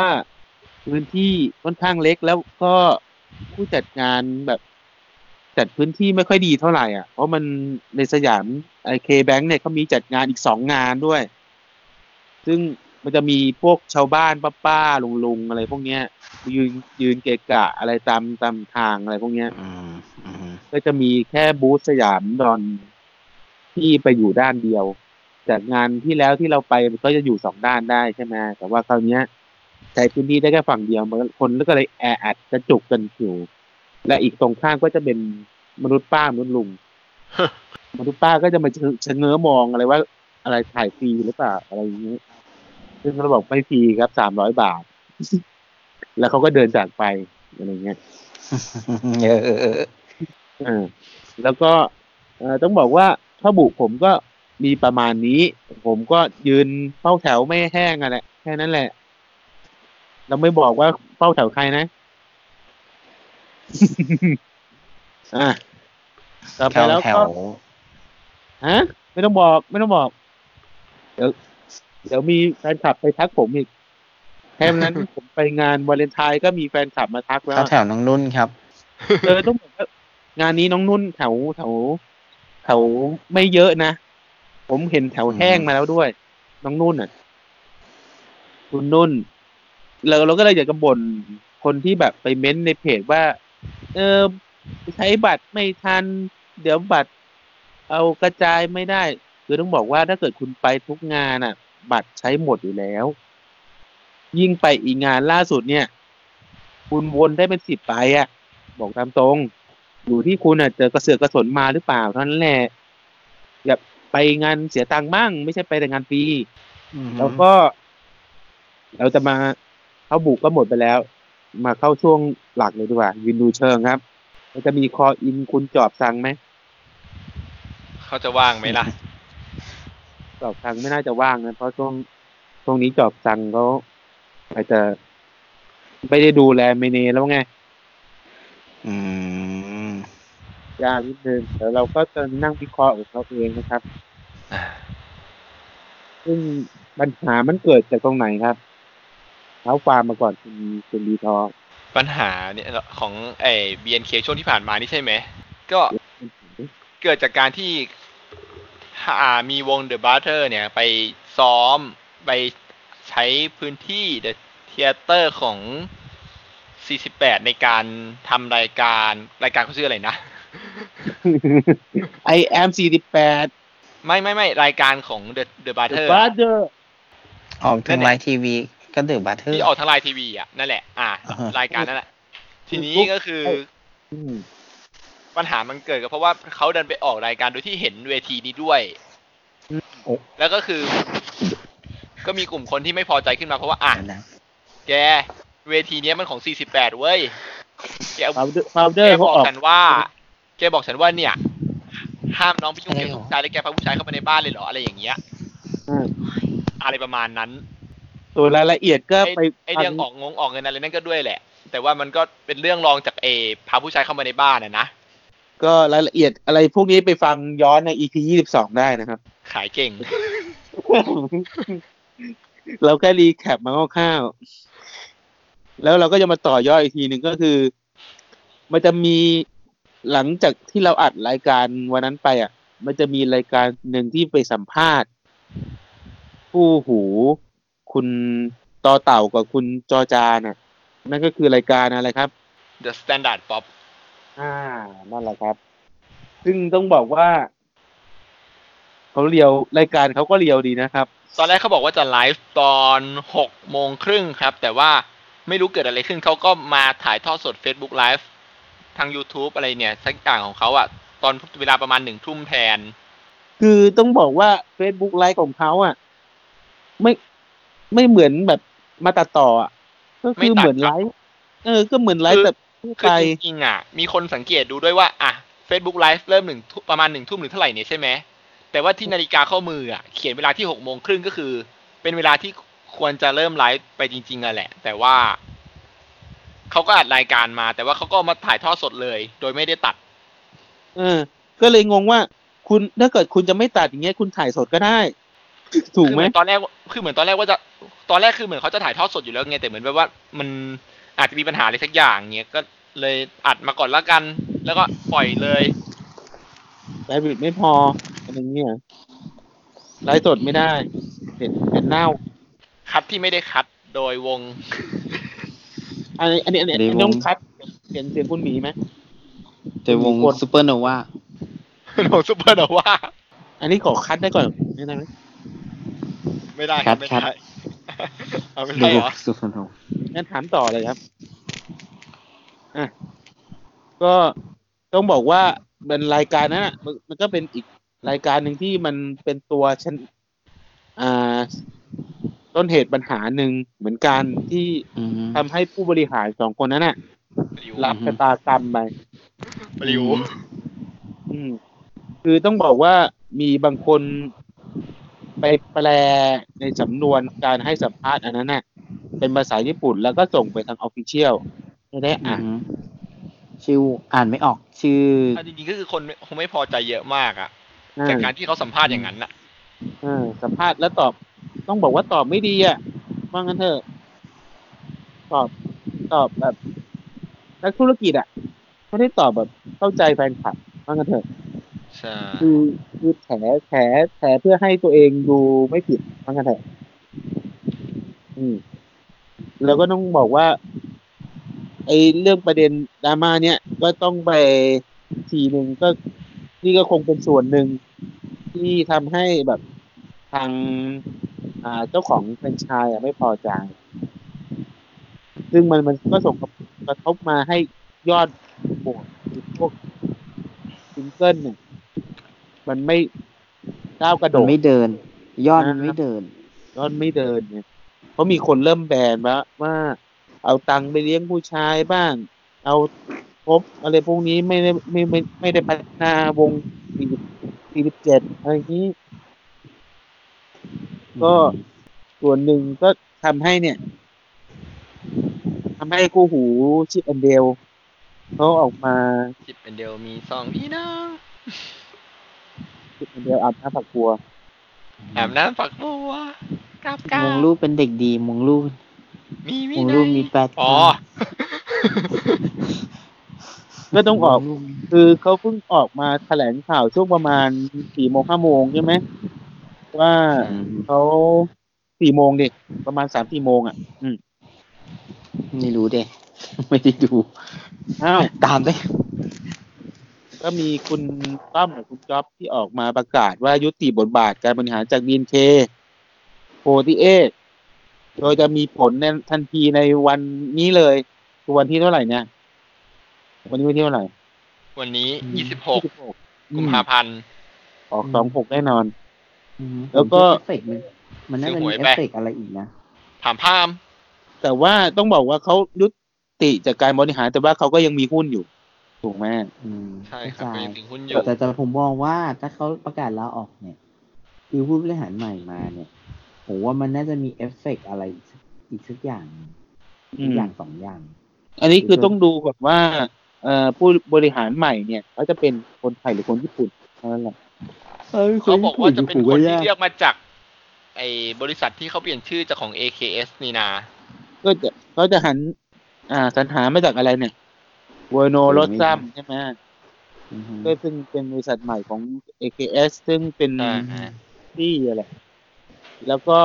พื้นที่ค่อนข้างเล็กแล้วก็ผู้จัดงานแบบ จัดพื้นที่ไม่ค่อยดีเท่าไหร่อะ เพราะมันในสยามไอเคแบงค์เนี่ยเขามีจัดงานอีกสองงานด้วย ซึ่งมันจะมีพวกชาวบ้านป้าป้าลุงลุงๆอะไรพวกเนี้ย ยืนยืนเกะกะอะไรตามตามทางอะไรพวกเนี้ยอืมอืมก็จะมีแค่บูธสยามดอนที่ไปอยู่ด้านเดียว จากงานที่แล้วที่เราไปมันก็จะอยู่สองด้านได้ใช่ไหมแต่ว่าคราวเนี้ยใช้พื้นที่ได้แค่ฝั่งเดียวมันก็คนก็เลยแออัดกระจุกกันอยู่ และอีกตรงข้างก็จะเป็นมนุษย์ป้ามนุษย์ลุงมนุษย์ป้าก็จะมาชะเง้อมองอะไรว่า อะไรถ่ายฟรีหรือเปล่าอะไรอย่างนี้ซึ่งเราบอกไม่ฟรีครับสามร้อยบาท แล้วเขาก็เดินจากไปอะไรเงี้ยเออเออเอออ่าแล้วก็เอ่อต้องบอกว่าถ้าบุผมก็มีประมาณนี้ ผมก็ยืนเฝ้าแถวไม่แห้งอะแหละแค่นั้นแหละมเราไม่บอกว่าเฝ้าแถวใครนะ อะต่อแถไปวแล้วแถก็วฮะไม่ต้องบอก ไม่ต้องบอก เดี๋ยว เดี๋ยวมีแฟนคลับไปทักผมอีกแค่นั้น ผมไปงานวาเลนไทน์ก็มีแฟนคลับมาทักแล้วแถวแถวน้องนุ่นครับ เออต้องบอกว่างานนี้น้องนุ่นแถวแถวแถวไม่เยอะนะ ผมเห็นแถวแห้งมาแล้วด้วย น้องนุ่นอะ คุณนุ่นเราเราก็เลยอยากจะบ่นคนที่แบบไปเม้นต์ในเพจว่า เออใช้บัตรไม่ทัน เดี๋ยวบัตรเอากระจายไม่ได้ คือต้องบอกว่าถ้าเกิดคุณไปทุกงานอะ บัตรใช้หมดอยู่แล้ว ยิ่งไปอีกงานล่าสุดเนี่ย คุณวนได้เป็นสิบไปอะ บอกตามตรง อยู่ที่คุณอะเจอกระเสือกกระสนมาหรือเปล่าเท่านั้นแหละอย่าไปงานเสียตังค์บ้าง ไม่ใช่ไปแต่งานฟรีแล้วก็ เราจะมาเข้าบุกก็หมดไปแล้ว มาเข้าช่วงหลักเลยดีกว่าวินดูเชิงครับมันจะมีคออินคุณจอบสั่งไหมเขาจะว่างไหมล่ะ จอบสั่งไม่น่าจะว่างนะเพราะช่วงช่วงนี้จอบสั่งเขาอาจจะไม่ได้ดูแลเมเนแล้วไง อืมยากนิดนึงแต่เราก็จะนั่งวิเคราะห์ของเราเองนะครับซึ่งปัญหามันเกิดจากตรงไหนครับ เท้าความมาก่อนคุณคุณดีทอปัญหาเนี่ยของไอ้ BNK ช่วงที่ผ่านมานี่ใช่ไหม ก็เกิดจากการที่อ่ามีวง The Butter เนี่ย ไปซ้อม ไปใช้พื้นที่ The Theater ของ 48 ในการทำรายการรายการเขาชื่ออะไรนะไอแอมสี่สิบแปดไม่ไม่ไม่รายการของ The The Butter บาร์เดอร์ออกทางนั่นแหไลละน์ทีวี ก็ดื่มบัตเทอร์ที่ออกทางไลน์ทีวีอะนั่นแหละ อ่าอ่าฮะรายการนั่นแหละ ทีนี้ก็คือมปัญหามันเกิดก็เพราะว่าเขาเดินไปออกรายการโดยที่เห็นเวทีนี้ด้วยอืมแล้วก็คือ ก็มีกลุ่มคนที่ไม่พอใจขึ้นมาเพราะว่าอะนะแกเวทีเนี้ยมันของ 48 เว้ย แกเอาฟาวเดอร์ฟาวเดอแกร์เขาบอกออกฉันว่า แกบอกฉันว่าเนี่ย ห้ามน้องไปยุ่งเกี่ยวกับผู้ชายแล้วแกพาผู้ชายเข้ามาในบ้านเลยเหรออะไรอย่างเงี้ยอืมอะไรประมาณนั้น ตัวรายละเอียดก็ไอ้ไปไอเรื่องออกงงออกเงินอะไรนั่นก็ด้วยแหละ แต่ว่ามันก็เป็นเรื่องรองจากเอพาผู้ชายเข้ามาในบ้านนะนะก็รายละเอียดอะไรพวกนี้ไปฟังย้อนใน EP ยี่สิบสองได้นะครับ ขายเก่ง เราแค่รีแคปมาคร่าวๆแล้วเราก็จะมาต่อยอดอีกทีหนึ่งก็คือ มันจะมีหลังจากที่เราอัดรายการวันนั้นไปอะ มันจะมีรายการหนึ่งที่ไปสัมภาษณ์ ผู้หู คุณต่อเต่ากับคุณจอจาน่ะ นั่นก็คือรายการอะไรครับ The Standard Pop อ่า นั่นแหละครับ ซึ่งต้องบอกว่าเขาเรียวรายการเขาก็เรียวดีนะครับ ตอนแรกเขาบอกว่าจะไลฟ์ตอนหกโมงครึ่งครับ แต่ว่าไม่รู้เกิดอะไรขึ้นเขาก็มาถ่ายทอดสด Facebook Live ทาง YouTube อะไรเนี่ยสักอย่างของเขาอะตอนเวลาประมาณหนึ่งทุ่มแทน คือต้องบอกว่า Facebook ไลฟ์ของเขาอะไม่ ไม่เหมือนแบบมาตัดต่ออะก็คือไม่ตัดเหมือนไลฟ์เออ ก็เหมือนไลฟ์แบบทั่วคืไปอจริงๆอะมีคนสังเกตดูด้วยว่า อะ Facebook Live เริ่มหนึ่งทุ่มประมาณหนึ่งทุ่มหรือเท่าไหร่เนี่ยใช่ไหมแต่ว่าที่นาฬิกาข้อมืออะเขียนเวลาที่หกโมงครึ่งก็คือ เป็นเวลาที่ควรจะเริ่มไลฟ์ไปจริงๆอะแหละ แต่ว่าเขาก็อัดรายการมา แต่ว่าเขาก็เอามาถ่ายทอดสดเลย โดยไม่ได้ตัด เออ ก็เลยงงว่า คุณถ้าเกิดคุณจะไม่ตัดอย่างเงี้ยคุณถ่ายสดก็ได้ ถูกไหมคือเอนตอนแรกคือเหมือนตอนแรกว่าจะตอนแรกคือเหมือนเขาจะถ่ายทอดสดอยู่แล้วไงแต่เหมือนแบบว่า มันอาจจะมีปัญหาอะไรสักอย่างเงี้ยก็เลยอัดมาก่อนละกัน แล้วก็ปล่อยเลยไลฟ์บิดไม่พออะไรเงี้ยไลฟ์สดไม่ได้เห็นเห็นเน่าคัดที่ไม่ได้คัดโดยวง อันนี้อันนี้อันนี้อันนี้ในวงต้องคัดเสียงเสียงคุณหมีไหมแต่วงมีคนซูเปอร์โนวาโนซูเปอร์โนว่าอันนี้ขอคัดได้ก่อนได้ไหม ไม่ได้คัดไม่คัดได้เอาไม่ดูได้เหรอซูเปอร์โนวางั้นถามต่อเลยครับอะก็ต้องบอกว่าเป็นรายการนั้นอะมันมันก็เป็นอีกรายการหนึ่งที่มันเป็นตัวชันอ่าต้นเหตุปัญหาหนึ่งเหมือนกันที่อืมทำให้ผู้บริหารสองคนนั้นน่ะปลิวรับอืมชะตากรรมไปปลิวอืม คือต้องบอกว่ามีบางคน ไปแปลในสำนวนการให้สัมภาษณ์อันนั้นน่ะ เป็นภาษาญี่ปุ่นแล้วก็ส่งไปทางออฟฟิเชียลจะได้อือ่านมชื่ออ่านไม่ออกชื่ออะจริงๆก็คือคนคงไม่พอใจเยอะมากอะอ่าจากการที่เขาสัมภาษณ์อย่างนั้นน่ะเออสัมภาษณ์แล้วตอบ ต้องบอกว่าตอบไม่ดีอะว่างั้นเถอะตอบตอบแบบนักธุรกิจอะไม่ได้ตอบแบบเข้าใจแฟนคลับว่างั้นเถอะ ใช่คือคือแถแถแถเพื่อให้ตัวเองดูไม่ผิดว่างั้นเถอะอืม แล้วก็ต้องบอกว่า ไอ้เรื่องประเด็นดราม่าเนี่ยก็ต้องไปทีหนึ่งก็นี่ก็คงเป็นส่วนหนึ่งที่ทำให้แบบทางอ่าเจ้าของแฟรนไชส์อะไม่พอใจ ซึ่งมันมันก็ส่งกระทบมาให้ยอดโหวตพวกซิงเกิลเนี่ย มันไม่ก้าวกระโดด มันไม่เดิน ยอดมันอ่าไม่เดิน ยอดไม่เดินเนี่ยเพราะมีคนเริ่มแบนว่าว่า เอาตังค์ไปเลี้ยงผู้ชายบ้าง เอาพบอะไรพวกนี้ไม่ได้ไม่ไม่ไม่ได้พัฒนาวงสี่สิบเจ็ดอะไรอย่างนี้ ก็ส่วนหนึ่งก็ทำให้เนี่ยทำให้คู่หูชิปแอนเดลเขาออกมาจิบเป็นเดียวมีสองพี่น้อง ชิปแอนเดลอาบน้ำผักบัวแอบน้ำฝักบัวกับกามองลูกเป็นเด็กดีมองลูกมีมีมองไหนลูกมีแปดอ๋อก็ต้องออก คือเขาเพิ่งออกมาแถลงข่าวช่วงประมาณสี่โมงห้าโมงใช่ไหมว่าอืมเขาสี่โมงดิประมาณสามสี่โมงอะ อืม ไม่รู้เด้ไม่ได้ดูอ้าวตามได้ ก็มีคุณต้อมกับคุณจ๊อบที่ออกมาประกาศว่ายุติบทบาทการบริหารจากบีนเคโฟทีเอโดยจะมีผลในทันทีในวันนี้เลยคือวันที่เท่าไหร่เนี่ย วันนี้วันที่เท่าไหร่ วันนี้อืมยี่สิบหกอืกุมภาพันธ์ออกสองหกแน่นอนอืมแล้วก็ผมคิดว่าเอฟเฟกต์มันมันน่าจะซื้อหมีวยเอไปฟเฟกต์อะไรอีกนะถามพาม แต่ว่าต้องบอกว่าเขายุติจากการบริหารแต่ว่าเขาก็ยังมีหุ้นอยู่ ถูกไหมอืมใช่ครับเข้าก็ใจยังถือหุ้นอยู่แต่แต่ผมมองว่าถ้าเขาประกาศลาออกเนี่ย คือผู้บริหารใหม่มาเนี่ยผมว่ามันน่าจะมีเอฟเฟกต์อะไรอีกสักอีกสักอย่างหนึ่งอือีกมอย่างสองอย่าง อันนี้คือต้องดูแบบว่าเอ่อผู้บริหารใหม่เนี่ยเขาจะเป็นคนไทยหรือคนญี่ปุ่นเท่านั้นแหละเขาบอกว่าจะเป็นคนที่เรียกมาจาก ไอ้บริษัทที่เขาเปลี่ยนชื่อจากของ AKS นี่นา ก็จะเขาจะหัน อ่าสรรหามาจากอะไรเนี่ย เวอร์โนรถซัมใช่ไหมอือฮึก็ซึ่งเป็นบริษัทใหม่ของ AKS ซึ่งเป็นใช่ฮะที่อะไร แล้วก็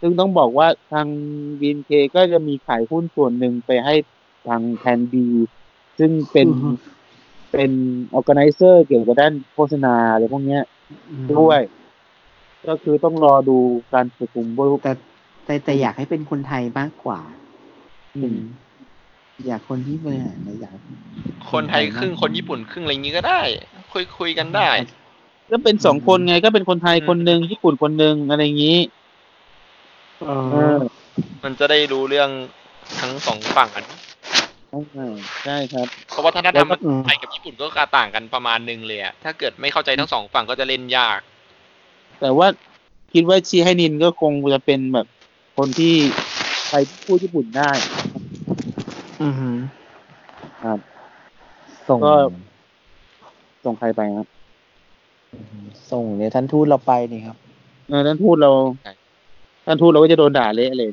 ซึ่งต้องบอกว่าทางบีนเคก็จะมีขายหุ้นส่วนหนึ่งไปให้ทางแทนบีซึ่งเป็นอือฮึเป็นออ g a แก z นเซอร์เกี่ยวกับด้านโฆษณาอะไรพวกเนี้ยด้วย ก็คือต้องรอดูการประชุมบริแต่แต่แต่อยากให้เป็นคนไทยมากกว่า อืเป็นมอยากคนที่บริหารนะอยากคนไทยครึ่งคนญี่ปุ่นครึ่งอะไรอย่างงี้ก็ได้ คุยคุยกันได้ ก็เป็นสองคนไงก็เป็นคนไทยคนหนึ่งญี่ปุ่นคนหนึ่งอะไรอย่างนี้เอเออมันจะได้รู้เรื่องทั้งสองฝั่งกันใช่ใช่ครับ เพราะว่าถ้าถ้าแล้วก็ทำไทยกับญี่ปุ่นก็ต่างกันประมาณหนึ่งเลยอะถ้าเกิดไม่เข้าใจทั้งสองฝั่งก็จะเล่นยาก แต่ว่าคิดว่าชีให้นินก็คงจะเป็นแบบคนที่ใครพูดญี่ปุ่นได้ อือฮึครับ ส่งก็ ส่งใครไปครับส่งเนี่ยท่านทูตเราไปนี่ครับ เออท่านทูตเราใช่ท่านทูตเราก็จะโดนด่าเละเลย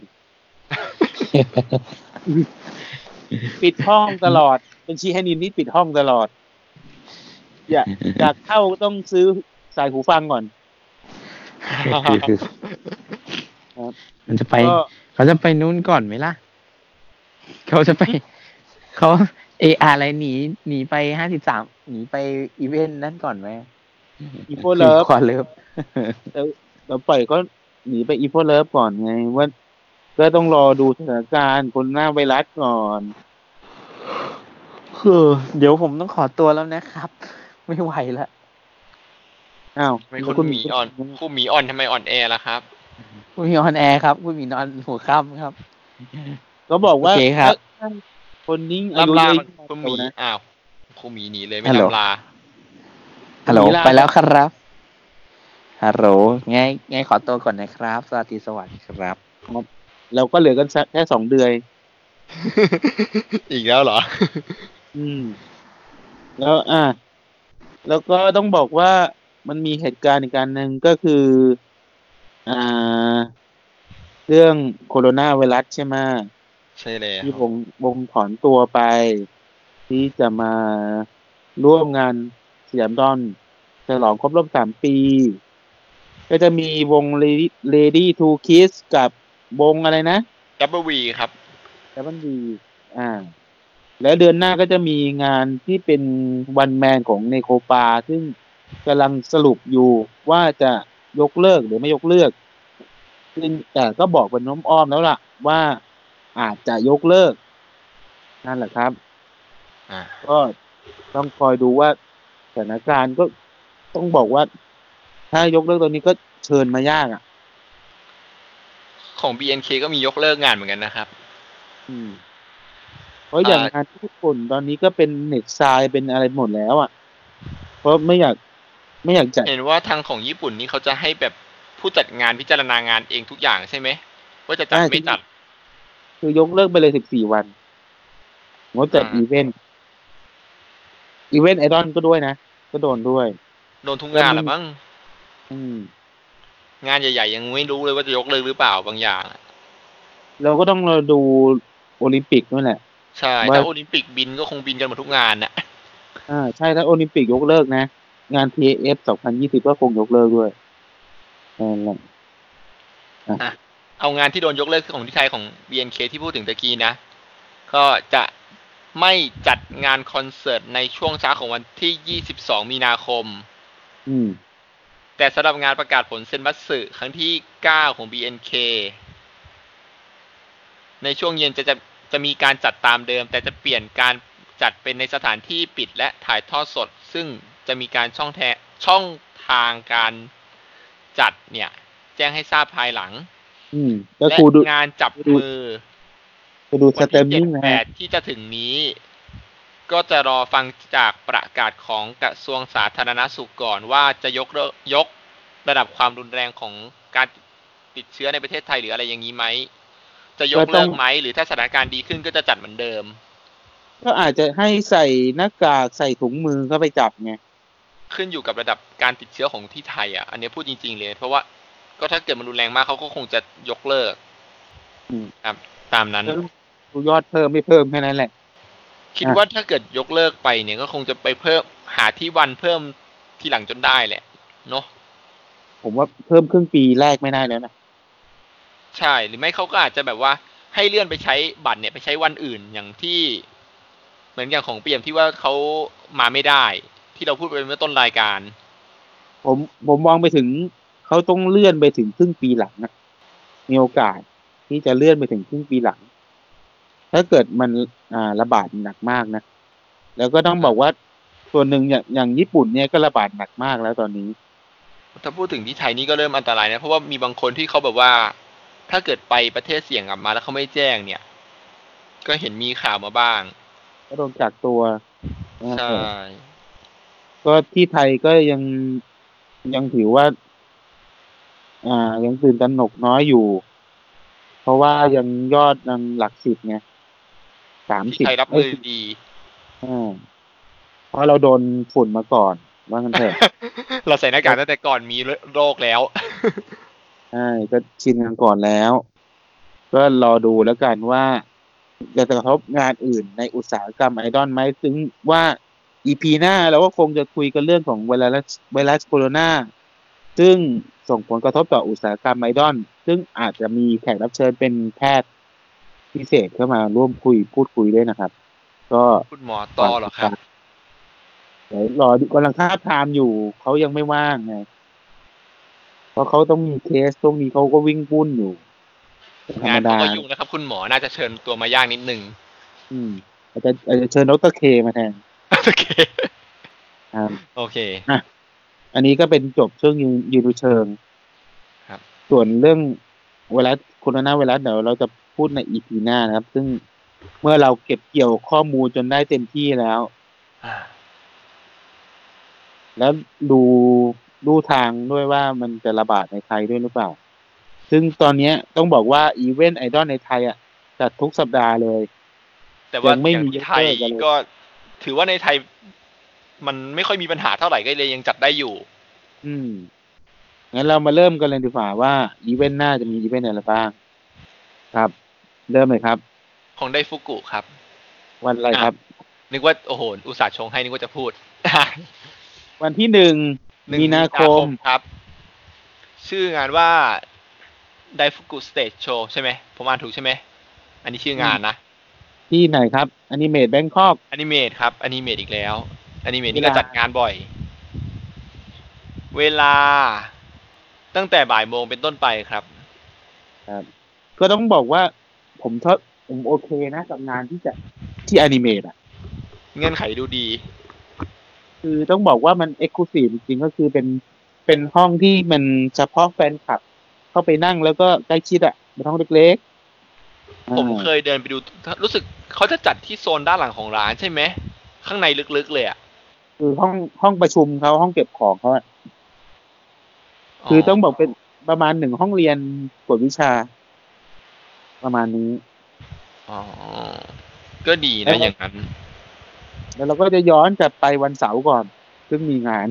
ปิดห้องตลอด เป็นชีให้นินที่ปิดห้องตลอด อยากอยากเข้าต้องซื้อสายหูฟังก่อน มันจะไป ก็ เขาจะไปนู่นก่อนไหมล่ะ เขาจะไป เขาเออะไรหนีหนีไปห้าสิบสามหนีไปอีเวนต์นั่นก่อนไหมอีโฟเลิฟขอเลิฟเราปล่อยก็หนีไปอีโฟเลิฟก่อนไงว่าก็ต้องรอดูสถานการณ์คนหน้าไวรัสก่อนคือเดี๋ยวผมต้องขอตัวแล้วนะครับ ไม่ไหวแล้วอ้าวไม่คุณหมีอ่อนคู่หมีอ่อนทำไมอ่อนแอล่ะครับ คุณมีออนแอร์ครับ คุณมีนอนหัวค่ำครับ ก็บอกว่าโอเคครับถ้าคนนิ่งอายุลำลาเยอะคุณหมีนะอ้าวคู่หมีหนีเลยไม่ฮัลโหล ลำลา ฮัลโหลมีลาไปแล้วครับฮัลโหลไงไงขอตัวก่อนนะครับ สวัสดีสวัสดีครับ เราก็เหลือกันสักแค่สองเดือน อีกแล้วเหรอ อืม แล้วอะแล้วก็ต้องบอกว่ามันมีเหตุการณ์อีกการหนึ่งก็คือ อ่า เรื่องโคโรนาไวรัสใช่ไหม ใช่แล้วที่วงวงถอนตัวไป ที่จะมาร่วมงานสยามดรีมฉลองครบรอบสามปี ก็จะมีวง Lady, Lady to Kiss กับวงอะไรนะ Double V ครับ Double V อ่า แล้วเดือนหน้าก็จะมีงานที่เป็น one man ของ Nekopa ซึ่งกำลังสรุปอยู่ว่าจะยกเลิกหรือไม่ยกเลิกซึ่งแต่ก็บอกเป็นน้มอ้อมแล้วล่ะ ว่า อาจจะยกเลิก นั่นแหละครับอ่าก็ต้องคอยดูว่าสถานการณ์ก็ต้องบอกว่า ถ้ายกเลิกตัวนี้ก็เชิญมายากอะ ของ BNK ก็มียกเลิกงานเหมือนกันนะครับ อืมเพราะอย่างอ่างานที่ญี่ปุ่นตอนนี้ก็เป็นเน็ตทรายเป็นอะไรหมดแล้วอะ เพราะไม่อยากไม่อยากจัดเห็นว่าทางของญี่ปุ่นนี่เขาจะให้แบบผู้จัดงานพิจารณางานเองทุกอย่างใช่ไหมว่าจะจัดใช่ไม่จัด คือยกเลิกไปเลยสิบสี่วันงดจัดอ่าอีเวนต์อีเวนต์ไอดอลก็ด้วยนะ ก็โดนด้วย โดนทุกงานแหละมั้งอืมงานใหญ่ๆ ยังไม่รู้เลยว่าจะยกเลิกหรือเปล่าบางอย่างอะเราก็ต้องรอดูโอลิมปิกนู่นแหละ ใช่ว่าถ้าโอลิมปิกบินก็คงบินกันหมดทุกงานน่ะอ่าใช่ถ้าโอลิมปิกยกเลิกนะ งาน TAF 2020 ก็คงยกเลิกด้วยนั่นแหละ เอางานที่โดนยกเลิกของที่ไทยของ BNK ที่พูดถึงตะกี้นะ ก็จะไม่จัดงานคอนเสิร์ตในช่วงเช้าของวันที่ 22 มีนาคม อืม แต่สำหรับงานประกาศผลเซนบัตสึครั้งที่ 9 ของ BNK ในช่วงเย็นจะจะจะมีการจัดตามเดิม แต่จะเปลี่ยนการจัดเป็นในสถานที่ปิดและถ่ายทอดสด ซึ่งจะมีการช่องแทช่องทางการจัดเนี่ย แจ้งให้ทราบภายหลัง อืมก็และครูดู งานจับดูมือครูดูสวันเตที่มเจ็มิ่ดงนะแปฮะดที่จะถึงนี้ ก็จะรอฟังจากประกาศของกระทรวงสาธารณสุขก่อนว่าจะยกเลิกยกระดับความรุนแรงของการติดเชื้อในประเทศไทยหรืออะไรอย่างนี้ไหม จะยกก็ต้เลิองกไหมหรือถ้าสถานการณ์ดีขึ้นก็จะจัดเหมือนเดิม ก็อาจจะให้ใส่หน้ากากใส่ถุงมือเข้าไปจับไง ขึ้นอยู่กับระดับการติดเชื้อของที่ไทยอะ อันนี้พูดจริง ๆ เลย เพราะว่า ก็ถ้าเกิดมันรุนแรงมากเขาก็คงจะยกเลิกอืมครับ ตามนั้นแล้วดูยอดเพิ่มไม่เพิ่มแค่นั้นแหละ คิดอะว่าถ้าเกิดยกเลิกไปเนี่ยก็คงจะไปเพิ่มหาที่วันเพิ่มทีหลังจนได้แหละ เนาะผมว่าเพิ่มครึ่งปีแรกไม่ได้แล้วนะใช่หรือไม่เขาก็อาจจะแบบว่า ให้เลื่อนไปใช้บัตรเนี่ยไปใช้วันอื่นอย่างที่เหมือนอย่างของเปี่ยมที่ว่าเขามาไม่ได้ ที่เราพูดไปเมื่อต้นรายการ ผมผมมองไปถึง เขาต้องเลื่อนไปถึงครึ่งปีหลังนะมีโอกาสที่จะเลื่อนไปถึงครึ่งปีหลัง ถ้าเกิดมันอ่าระบาดหนักมากนะ แล้วก็ต้องบอกว่าส่วนหนึ่งอย่างอย่างญี่ปุ่นเนี่ยก็ระบาดหนักมากแล้วตอนนี้ ถ้าพูดถึงที่ไทยนี่ก็เริ่มอันตรายนะ เพราะว่ามีบางคนที่เขาแบบว่า ถ้าเกิดไปประเทศเสี่ยงกลับมาแล้วเขาไม่แจ้งเนี่ย ก็เห็นมีข่าวมาบ้าง ก็โดนกักตัวใช่ก็ที่ไทยก็ยังยังถือว่า อ่า ยังตื่นตระหนกน้อยอยู่ เพราะว่ายังยอดยังหลักสิบไงสามที่สิบไทยรับมือดีอ่าเพราะเราโดนฝุ่นมาก่อน ว่างันเถอะ เราใส่หน้ากากตั้งแต่ก่อนมีโรคแล้วใช่ก็ชินกันก่อนแล้ว ก็รอดูแล้วกันว่าจะกระทบงานอื่นในอุตสาหกรรมไอดอลไหมถึงว่าอีพีหน้าเราก็คงจะคุยกันเรื่องของไวรัสไวรัสโคโรนา ซึ่งส่งผลกระทบต่ออุตสาหกรรมไอดอลซึ่งอาจจะมีแขกรับเชิญเป็นแพทย์พิเศษเข้ามาร่วมคุยพูดคุยด้วยนะครับ ก็คุณหมอต่อเหรอครับเดี๋ยวรอกำลังท้าบทามอยู่เขายังไม่ว่างไงเพราะเขาต้องมีเคสตรงนี้เขาก็วิ่งปุ้นอยู่ธรรงามนดาเขาก็ยุ่งนะครับ คุณหมอน่าจะเชิญตัวมายากนิดนึงอืมอาจจะอาจจะเชิญดรเคมาแทนโอเคครับโอเคอั นนี้ก็เป็นจบเชิงยืนยืนดูเชิงครับ ส่วนเรื่องไวรัสโคโรนาไวรัสเดี๋ยวเราจะพูดในอีพีหน้านะครับ ซึ่งเมื่อเราเก็บเกี่ยวข้อมูลจนได้เต็มที่แล้วอ่าแล้วดูดูทางด้วยว่ามันจะระบาดในไทยด้วยหรือเปล่า ซึ่งตอนเนี้ยต้องบอกว่าอีเวนต์ไอดอลในไทยอะจัดทุกสัปดาห์เลย แต่ว่ายังไม่อย่างมีที่ไทยยกเลิกอะไรก็ถือว่าในไทย มันไม่ค่อยมีปัญหาเท่าไหร่ก็เลยยังจัดได้อยู่ อืมงั้นเรามาเริ่มกันเลยดีกว่าว่าอีเวนต์หน้าจะมีอีเวนต์อะไรบ้าง ครับ เริ่มเลยครับ ของไดฟุกุครับ วันอะไรครับ นึกว่าโอ้โหอุตส่าห์ชงให้นึกว่าจะพูด วันที่หนึ่งหนึ่งมีนาคมครับ ชื่องานว่าDaifuku Stage Show ใช่ไหมผมอ่านถูกใช่ไหม อันนี้ชื่องานนะ ที่ไหนครับอนิเมตแบงคอกอนิเมตครับอนิเมตอีกแล้ว อนิเมตนี่เวลาก็จัดงานบ่อย เวลาตั้งแต่บ่ายโมงเป็นต้นไปครับ ครับ ก็ต้องบอกว่า ผมทดผมโอเคนะกับงานที่จะที่ animate อะ เงื่อนไขดูดี คือต้องบอกว่ามัน exclusive จริงๆก็คือเป็นเป็นห้องที่มันเฉพาะแฟนคลับ เข้าไปนั่งแล้วก็ใกล้ชิดอะเป็นห้องเล็กๆผมอ่าเคยเดินไปดู รู้สึกเขาจะจัดที่โซนด้านหลังของร้านใช่ไหมข้างในลึกๆเลยอะ คือห้องห้องประชุมเขาห้องเก็บของเขาอะคือต้องบอกเป็นประมาณหนึ่งห้องเรียนกวดวิชา ประมาณนี้อ๋อก็ดีแล้นะวอย่างนั้น แล้วเราก็จะย้อนกลับไปวันเสาร์ก่อน ซึ่งมีงาน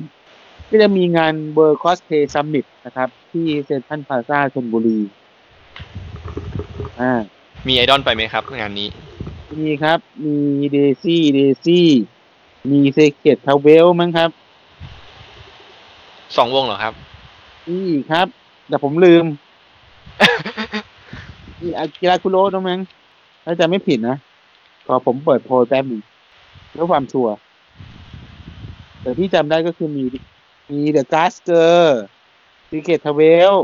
ก็จะมีงาน World Cosplay Summit นะครับ ที่เซ็นทรัลพลาซ่าชลบุรีอ่ามีไอดอลไปไหมครับ งานนี้ มีครับ มี Daisy Daisy มี Secret 12 มั้งครับ สองวงเหรอครับ นี่ครับ แต่ผมลืม มีอากิระคุโระด้วยมั้งถ้าจะไม่ผิดนะพอผมเปิดโพลแป๊บหนึงเพื่อความชัวร์แต่ที่จำได้ก็คือมีมีเดอะกาสเกอร์ซีเกตทเวล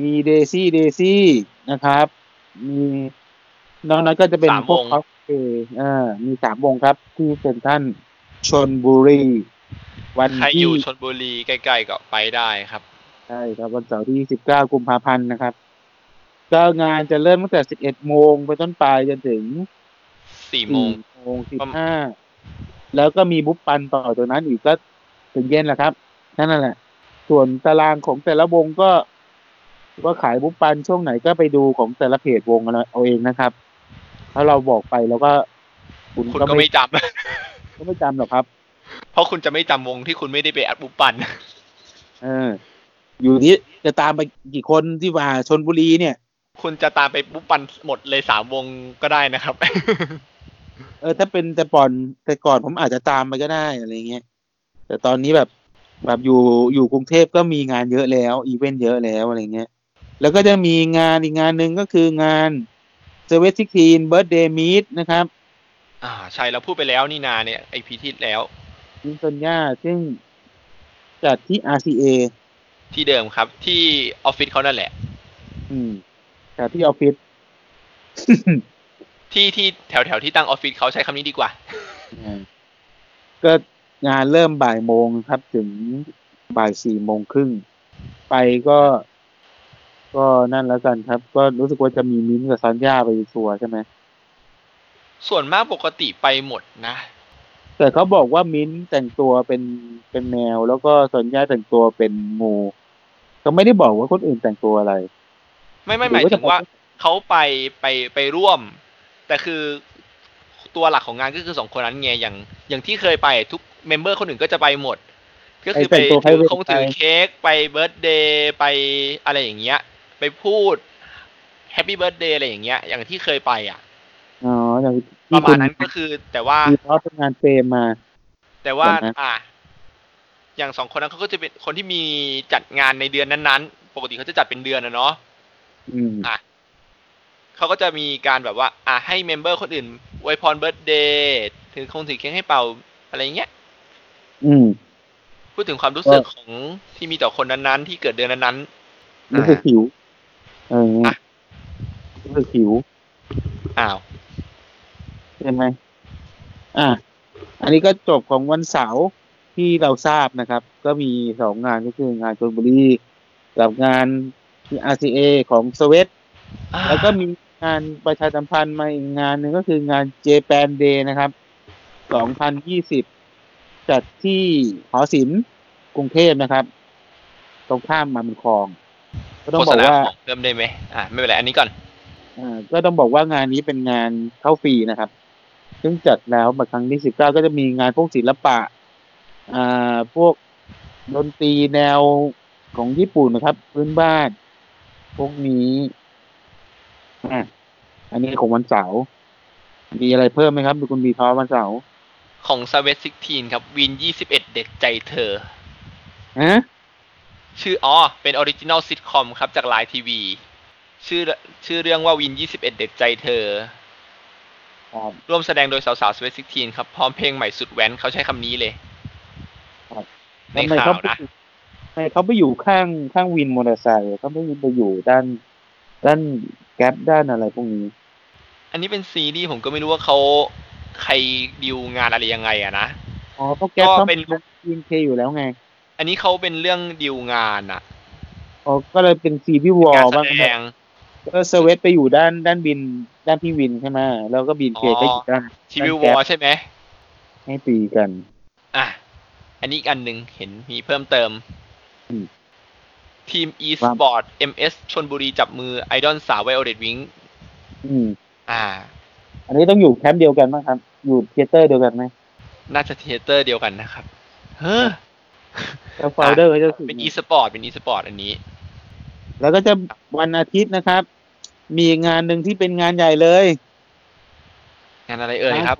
มีเดซี่เดซี่นะครับ มีนอกนั้นก็จะเป็นสามพวกวงคอส เพย์อ่ามีสามวงครับ ที่เซ็นทรัลชนบุรี วันใครอที่ยู่ชนบุรีใกล้ๆก็ไปได้ครับ ใช่ครับวันเสาร์ที่19กุมภาพันธ์นะครับก็งานจะเริ่มตั้งแต่ 11 โมงไปต้นไปจนถึง สี่โมง4โมง15แล้วก็มีบุ๊ปปันต่อจากนั้นอีกก็ถึงเย็นแหละครับ นั่นแหละ ส่วนตารางของแต่ละวงก็ว่าขายบุ๊ปปันช่วงไหนก็ไปดูของแต่ละเพจวงเอาเอาเองนะครับ ถ้าเราบอกไปแล้วก็คุณคุณก็ก็ไม่ไม่จำก็ไม่จำหรอกครับเพราะคุณจะไม่จำวงที่คุณไม่ได้ไปอัดบุปปัน เออ อยู่ที่จะตามไปกี่คนที่ว่าชลบุรีเนี่ย คุณจะตามไปบุปปันหมดเลยสามวงก็ได้นะครับ เออถ้าเป็นแต่ก่อนแต่ก่อนผมอาจจะตามไปก็ได้อะไรเงี้ยแต่ตอนนี้แบบแบบอยู่อยู่กรุงเทพก็มีงานเยอะแล้ว อีเวนต์เยอะแล้วอะไรเงี้ยแล้วก็จะมีงานอีกงานหนึ่งก็คืองาน Sweat16 Birthday Meet นะครับ อ่า ใช่เราพูดไปแล้วนี่นาเนี่ย EP ที่แล้วนิสัญญาซึ่งจัดที่ RCA ที่เดิมครับ ที่ออฟฟิศเขานั่นแหละ อืมจัดที่ออฟฟิศที่ที่แถวแถวที่ตั้งออฟฟิศเขาใช้คำนี้ดีกว่าอ่าก็งานเริ่มบ่ายโมงครับ ถึงบ่ายสี่โมงครึ่ง ไปก็ ก็นั่นแล้วกันครับ ก็รู้สึกว่าจะมีมิ้นท์กับซอนย่าไปทัวร์ใช่ไหมส่วนมากปกติไปหมดนะ แต่เขาบอกว่ามิ้นท์แต่งตัวเป็นเป็นแมว แล้วก็ซอนย่าแต่งตัวเป็นงูก็ไม่ได้บอกว่าคนอื่นแต่งตัวอะไร ไม่ไม่หมายถึงว่าเขาไปไปไปร่วม แต่คือตัวหลักของงานก็คือสองคนนั้นไงอย่าง อย่างที่เคยไปทุกเมมเบอร์คนอื่นก็จะไปหมด ก็คือไปไปแต่งตัวถือ private คงถือไปเค้กไปเบิร์ d เดย์ไปอะไรอย่างเงี้ย ไปพูดแฮปปี้เบิร์ a เดย์อะไรอย่างเงี้ย อย่างที่เคยไปอะ อ๋ออย่างปที่ระมาคุณณนั้นก็คือแต่ว่ามีเขาเป็นงานเฟรมมา แต่ว่าแบบนั้นอะอย่างสองคนนั้นเขาก็จะเป็นคนที่มีจัดงานในเดือนนั้นๆ ปกติเขาจะจัดเป็นเดือนนะเนาะอืมอะเขาก็จะมีการแบบว่า อะให้ member คนอื่นอวยพรเบิร์ d เดย์ถือคงถือเค้กให้เป่าอะไรเงี้ย อืม พูดถึงความรู้สึกของที่มีต่อคนนั้นๆ ที่เกิดเดือนนั้นรู้สึกหิว เอออะรู้สึกหิวๆอ้าวใช่ไหมอะอันนี้ก็จบของวันเสาร์ที่เราทราบนะครับ ก็มีสองงานก็คืองานชลบุรีกับงานที่ RCA ของสวีทแล้วก็มีงานประชาสัมพันธ์มาอีกงานหนึ่งก็คืองาน Japan Day นะครับ 2020 จัดที่หอศิลป์กรุงเทพนะครับ ตรงข้ามมาบุญคลอง ก็ต้องโฆบษอกณาว่าของเพิ่มได้ไหมอ่าไม่เป็นไรอันนี้ก่อนอ่าก็ต้องบอกว่างานนี้เป็นงานเข้าฟรีนะครับ ซึ่งจัดแล้วมาครั้งที่สิบเก้าก็จะมีงานพวกศิลปะ อ่าพวกดนตรีแนวของญี่ปุ่นนะครับ พื้นบ้าน พวกนี้อะอันนี้ของวันเสาร์มีอะไรเพิ่มไหมครับดูคุณบีทอวันเสาร์ของ Sweat16 ครับวินยี่สิบเอ็ดเด็ดใจเธอ ฮะ ชื่ออ๋อเป็น original sitcom ครับจาก LINE TV ชื่อชื่อเรื่องว่าวินยี่สิบเอ็ดเด็ดใจเธอ ครับร่วมแสดงโดยสาวๆ Sweat16 ครับ พร้อมเพลงใหม่สุดแว้นเขาใช้คำนี้เลย ในทำไมข่าเขาวไปนะ ทำไมเขาไปอยู่ข้างข้างวินมอเตอร์ไซค์เขาไม่ไปอยู่ด้าน ด้านแก๊ปด้านอะไรพวกนี้ อันนี้เป็นซีรีส์ผมก็ไม่รู้ว่าเขาใครดิวงานอะไรยังไงอะนะ อ๋อเพราะแก๊ปก็เขาเป็เป็น นวินเคอยู่แล้วไง อันนี้เขาเป็นเรื่องดิวงานอะอ๋อก็เลยเป็นซีรีส์วอการลแสบ้างดงก็เซเวตไปอยู่ด้านด้านบินด้านพี่วินใช่ไหมแล้วก็บินเคอ๋อก็อยู่ด้านชีวิววแก๊อปลใช่ไหมให้ตีกัน อะ อันนี้อีกอันหนึ่งเห็นมีเพิ่มเติมอืมทีม e ว่า sport ms ชนบุรีจับมือไอดอลสาวไวโอเลตวิงอืม อ่า อันนี้ต้องอยู่แคมป์เดียวกันมั้งครับ อยู่เทเตอร์เดียวกันไหม น่าจะเทเตอร์เดียวกันนะครับ เฮ้อ แล้วโฟลเดอร์ก็จะสุดเป็น e sport เป็น e sport อันนี้ แล้วก็จะวันอาทิตย์นะครับ มีงานหนึ่งที่เป็นงานใหญ่เลย งานอะไรเอ่ยครับ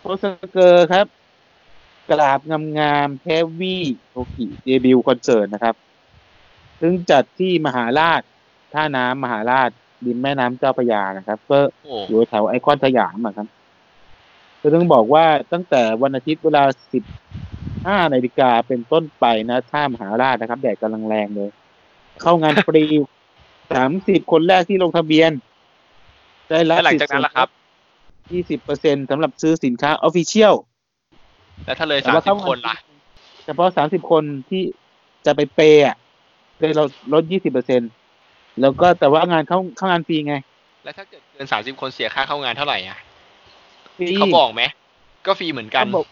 ทศเกิร์ลครับ กราบงามงามแฮฟวี่โทกิเดบิวคอนเสิร์ตนะครับ ซึ่งจัดที่มหาราชท่าน้ำมหาราชริมแม่น้ำเจ้าพระยานะครับ ก็โอ้อยู่แถวไอคอนสยามอะครับก็ต้องบอกว่าตั้งแต่วันอาทิตย์เวลาสิบ ห้านาฬิกาเป็นต้นไปนะท่ามหาราชนะครับ แดดกำลังแรงเลย เข้างานฟรีสามสิบคนแรกที่ลงทะเบียน ได้รับแล้วหลังจากนั้นล่ะครับยี่สิบเปอร์เซ็นสำหรับซื้อสินค้า officialแล้วถ้าเลยแต่สามว่าสิบเข้าคนล่ะ เฉพาะสามสิบคนที่จะไป pay อะเลยเราลดยี่สิบเปอร์เซ็นแล้วก็แต่ว่างานเข้าเข้างานฟรีไง แล้วถ้าเกิดเกินสามสิบคนเสียค่าเข้างานเท่าไหร่อะฟรีเขาบอกไหมก็ฟรีเหมือนกันเขาบอก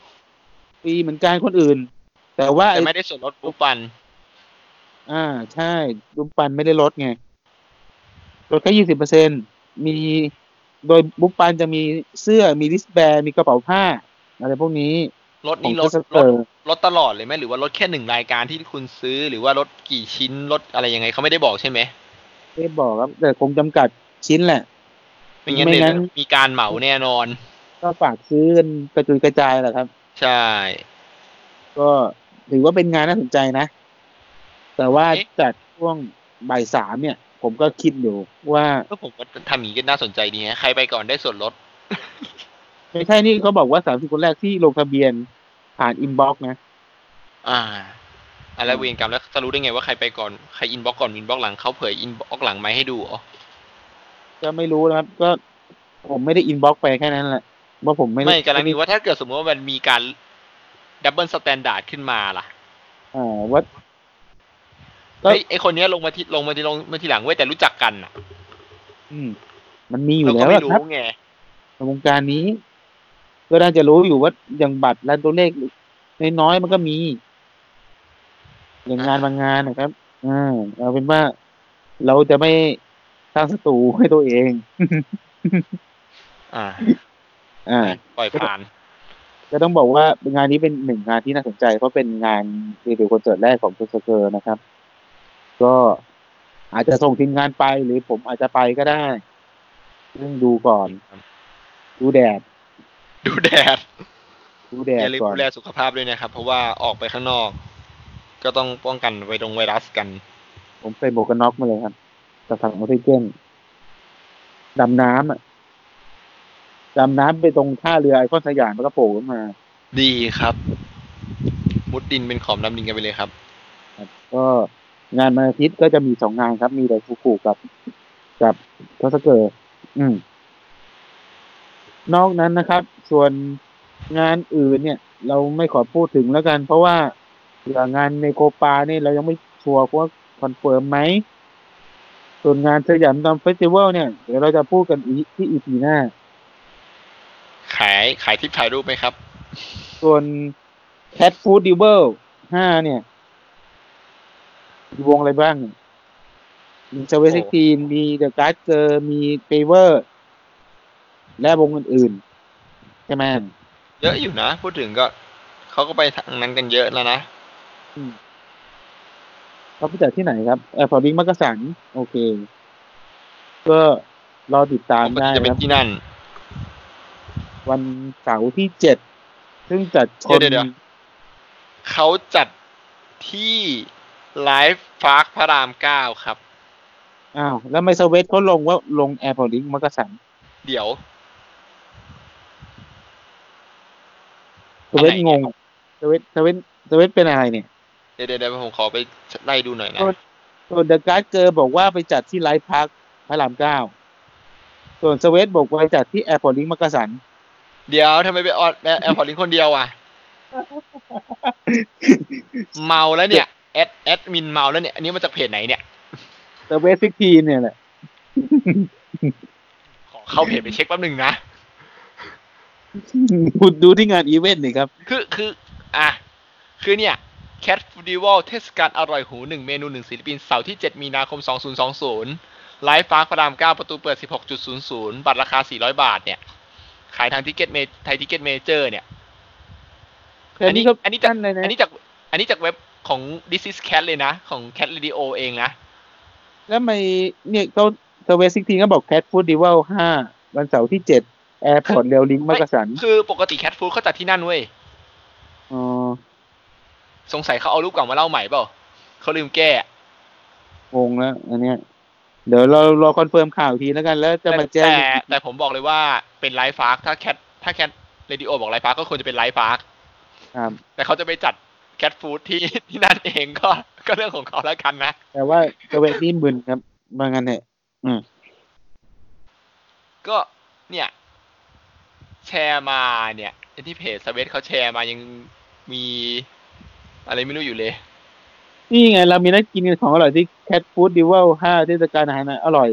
ฟรีเหมือนกันคนอื่น แต่ว่าแต่ไอ้ไม่ได้ส่วนลดปุ๊บปัน อ่า ใช่ดุมปันไม่ได้ลดไงลดแค่ยี่สิบเปอร์เซ็นมีโดยบุ๊ปปันจะมีเสื้อมีลิสแบร์มีกระเป๋าผ้า อะไรพวกนี้ลดนี่ขลองดเทสลเตอดร์ลดตลอดเลยไหมหรือว่าลดแค่หนึ่งรายการที่คุณซื้อหรือว่าลดกี่ชิ้นลดอะไรยังไงเขาไม่ได้บอกใช่ไหมไม่บอกครับ แต่คงจำกัดชิ้นแหละไม่งั้นไม่เดี๋ยวงั้นมีการเหมาแน่นอน ก็ฝากซื้อกันกระจุยกระจายแหละครับ ใช่ ก็ถือว่าเป็นงานน่าสนใจนะ แต่ว่าเอ๊ะจัดช่วงบ่ายสามเนี่ย ผมก็คิดอยู่ว่าก็ผมว่าทำอย่างนี้ก็น่าสนใจดีฮะใครไปก่อนได้ส่วนลดไม่ใช่นี่เขาบอกว่าสามสิบคนแรกที่ลงทะเบียนผ่าน inbox นะ อ่า อะไรเวรกรรมแล้วจะรู้ได้ไงว่าใครไปก่อนใคร inbox ก่อน inbox หลังเขาเผย inbox หลังไหมให้ดูอ๋อก็ไม่รู้นะครับ ก็ผมไม่ได้ inbox ไปแค่นั้นแหละ ว่าผมไม่ได้ไม่กำลังดูว่าถ้าเกิดสมมติว่ามันมีการ double standard ขึ้นมาล่ะอ่าว่าก็เฮ้ยไอคนเนี้ยลงมาที่ลงมาที่ลงมาทีหลังเว้ยแต่รู้จักกันอะ อืม มันมีอยู่เราแล้ก็ไม่อะครับรู้ไงในวงการนี้ ก็น่าจะรู้อยู่ว่าอย่างบัตรและตัวเลขน้อยๆมันก็มี อย่างงานบางงานนะครับอ่าเอาเป็นว่าเราจะไม่สร้างศัตรูให้ตัวเอง อ่า อ่าปล่อยผ่าน ก็ต้องบอกว่างานนี้เป็นหนึ่งงานที่น่าสนใจ เพราะเป็นงานรีวิวคอนเสิร์ตแรกของทศเกิร์ลนะครับ ก็อาจจะส่งทีมงานไปหรือผมอาจจะไปก็ได้ซึ่งดูก่อน ดูแดด ดูแดดดูแดดอย่าลืมก่อนดูแลสุขภาพด้วยนะครับ เพราะว่าออกไปข้างนอก ก็ต้องป้องกันไวรงไวรัสกัน ผมใส่หมวกกันน็อกมาเลยครับกับถังออกซิเจนดำน้ำอะ ดำน้ำไปตรงท่าเรือไอคอนสยามแล้วก็โผล่ขึ้นมา ดีครับ มุดดินเป็นขอมดำดินกันไปเลยครับครับ ก็งานวันอาทิตย์ก็จะมีสองงานครับ มีไดฟูกุกับ กับทศเกิร์ล อืม นอกนั้นนะครับ ส่วนงานอื่นเนี่ย เราไม่ขอพูดถึงแล้วกัน เพราะว่าอย่างงานในโคปาเนี่ยเรายังไม่ชัวร์ว่าคอนเฟิร์มไหมส่วนงานสยามดอมเฟสติวัลเนี่ย เดี๋ยวเราจะพูดกันอีกที่อีพีหน้า ขายขายทิปถ่ายรูปไหมครับ ส่วน Cat Food d e v i l ห้าเนี่ย มีวงอะไรบ้าง มีเซเวซิทีนมีเดอะการ์ดเกอร์มีเปเวอร์ และวงอื่นๆ ใช่ไหมเยอะอยู่นะ พูดถึงก็ เขาก็ไปทางนั้นกันเยอะแล้วนะเขาไปจัดที่ไหนครับแอร์พอร์ตบิงมักกะสัน โอเค ก็รอติดตามปกได้ติจะเป็คนรับที่นั่น วันเสาร์ที่เจ็ดซึ่งจัดชนเดี๋ยวเดี๋ยวเขาจัดที่ไลฟ์ฟาร์คพระรามเก้าครับ อ้าว แล้วไม่ Sweat เขาลงว่าลง Airport Link มักกะสัน เดี๋ยว Sweat อะไรเนี่ยงง Sweat Sweat Sweat เป็นอะไรเนี่ยเดี๋ยวเดี๋ยวเดี๋ยวผมขอไปไล่ดูหน่อยนะส่วน The Glass Girls บอกว่าไปจัดที่ Live Park พระรามเก้า ส่วน Sweat บอกว่าไปจัดที่ Airport Link มักกะสัน เดี๋ยวทำไมไปออด Airport Link คนเดียวอะ เมาแล้วเนี่ยแอดแอดมินเมาแล้วเนี่ย อันนี้มาจากเพจไหนเนี่ย Sweat16 เนี่ยแหละ ขอเข้าเพจไปเช็คแป๊บหนึ่งนะคุณดูที่งานอีเวนต์นี่ครับ คือคือ อะ คือเนี่ย Cat Festival เทศกาลอร่อยหูหนึ่งเมนูหนึ่งศิลปินเสาร์ที่ 7 มีนาคม 2020 Live Park พระราม 9 ประตูเปิด 16.00 บัตรราคา 400 บาทเนี่ย ขายทางทิกเก็ตเมไทยทิกเก็ตเมเจอร์เนี่ย อันนี้ก็อันนี้จากเลยนะอันนี้จากอันนี้จากเว็บของ This is Cat เลยนะ ของ Cat Radio เองนะ แล้วไม่เนี่ยเขา Sweat16 ก็บอก Cat Foodival ห้าวันเสาร์ที่เจ็ด Airport Rail Link มักกะสัน คือปกติ Cat Food เขาจัดที่นั่นเว้ยอ๋อสงสัยเขาเอารูปเก่ามาเล่าใหม่เปล่าเขาลืมแก้งงแล้วอันเนี้ย เดี๋ยวเรารอ confirm ข่าวอีกทีแล้วกัน แล้วจะมาแจ้ง แต่แต่ผมบอกเลยว่าเป็น Live Park ถ้า Cat ถ้า Cat Radio บอก Live Park ก็ควรจะเป็น Live Park ครับแต่เขาจะไปจัด Cat Food ที่ที่นั่นเองก็ก็เรื่องของเขาแล้วกันนะ แต่ว่า Sweat นี่มึนครับมางั้นเนี่ยก็เนี่ย แชร์มาเนี่ยที่เพจ Sweat เขาแชร์มายังมี อะไรไม่รู้อยู่เลย นี่ไง เรามีนัดกินกันของอร่อยที่ Cat Foodival ห้าเทศกาลอาหารอร่อย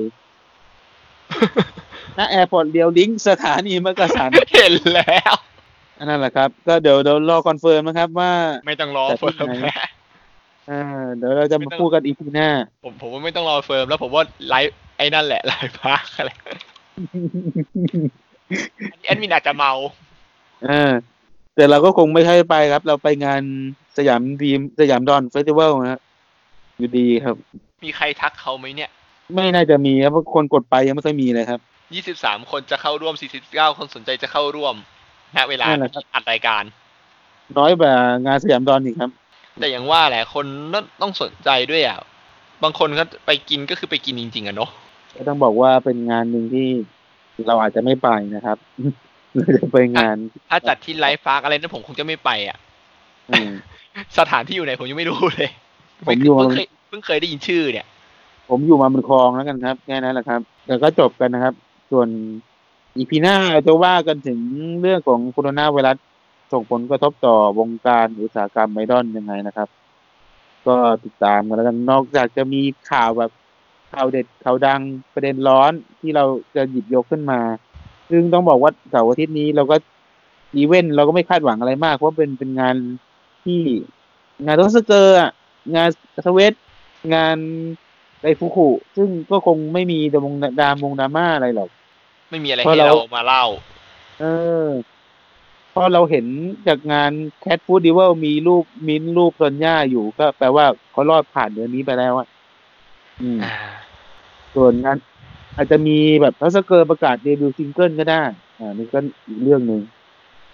ณ Airport Rail Link สถานีมักกะสันเห็นแล้วอันนั้นแหละครับ ก็เดี๋ยวเดี๋ยวรอ confirm นะครับว่า ไม่ต้องรอแต่ที่เฟิร์มไหนแล้วอ่าเดี๋ยวเราจะมาพูดกัน EP หน้า ผมผมว่าไม่ต้องรอ firm แล้วผมว่าไลฟ์ไอ้นั่นแหละ Live Parkอะไรแอดมินอาจจะเมา เออ แต่เราก็คงไม่ใช่ไปครับ เราไปงาน Siam Dream Siamdol Festival นะฮะอยู่ดีครับ มีใครทักเขาไหมเนี่ย ไม่น่าจะมีครับเพราะคนกดไปยังไม่ค่อยมีเลยครับยี่สิบสามคนจะเข้าร่วมสี่สิบเก้าคนสนใจจะเข้าร่วมณเวลานั่นแหละครับอัดรายการ น้อยกว่างานสยามดอนอีกครับ แต่อย่างว่าแหละคนต้องต้องสนใจด้วยอะบางคนก็ไปกินก็คือไปกินจริงๆอะเนาะก็ต้องบอกว่าเป็นงานหนึ่งที่เราอาจจะไม่ไปนะครับ เราจะไปงาน ถ้าจัดที่ไลฟ์ฟาร์กอะไรนั้นผมคงจะไม่ไปอะอืมสถานที่อยู่ไหนผมยังไม่รู้เลยผมอยู่เพิ่งเคยเพิ่งเคยได้ยินชื่อเนี่ย ผมอยู่มาบนคลองแล้วกันครับแค่นั้นแหละครับ แล้วก็จบกันนะครับ ส่วนอีพีหน้าเราจะว่ากันถึงเรื่องของโคโรนาไวรัสส่งผลกระทบต่อวงการอุตสาหกรรมไมดอนยังไงนะครับ ก็ติดตามกันแล้วกันนอกจากจะมีข่าวแบบข่าวเด็ดข่าวดังประเด็นร้อนที่เราจะหยิบยกขึ้นมา ซึ่งต้องบอกว่าเสาร์อาทิตย์นี้เราก็อีเวนต์เราก็ไม่คาดหวังอะไรมากเพราะเป็นเป็นงานที่งานทศเกิร์ลอะงาน Sweat งาน Daifuku ซึ่งก็คงไม่มีดามงดามงดราม่าอะไรหรอก ไม่มีอะไรเพราะให้เราเรามาเล่า เออพอเราเห็นจากงานแค t ฟูดดิว l มีรูปมิ้นท์รูปซอนย่าอยู่ก็แปลว่าเขารอดผ่านเดือนนี้ไปแล้วอะอืมอ่าส่วนงาน อาจจะมีแบบทศเกิร์ลประกาศ debut single ก็ได้ อ่านี่ก็อีกเรื่องหนึ่ง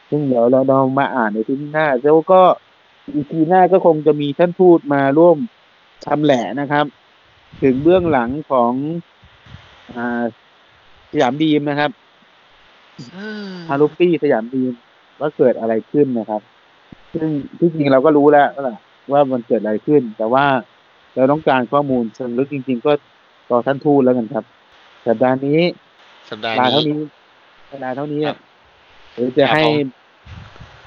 ซึ่งเดี๋ยวเราเรามาอ่านในที่หน้าแล้วก็ EP หน้าก็คงจะมีท่านทูตมาร่วมทำแหละนะครับ ถึงเบื้องหลังของอ่า Siam Dream นะครับฮารุปี้ Siam Dream ว่าเกิดอะไรขึ้นนะครับ ซึ่งที่จริงเราก็รู้แล้วแหละว่ามันเกิดอะไรขึ้น แต่ว่าเราต้องการข้อมูลเชิงลึกจริง ๆ ก็ต่อท่านทูตแล้วกันครับ สัปดาห์นี้สัปดาห์ลานี้เท่านี้เวลาเท่านี้ครับหรือจะครับให้ผม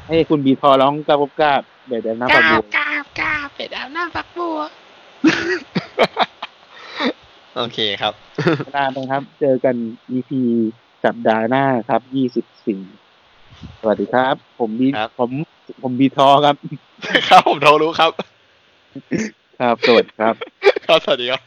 ให้คุณบีทอร้องกาบกาบเดี๋ยวเดี๋ยวน้ำปับบัวกาบกาบเป็ดอาบน้ำฝักบัวโอเคครับเวลาไปครับ เจอกัน EP สัปดาห์หน้าครับ ยี่สิบสี่สวัสดีครับ ผมบีครับผม ผมบีทอครับ ครับ ผมโทรรู้ครับ ครับ สวัสดีครับ ครับ สวัสดีครับ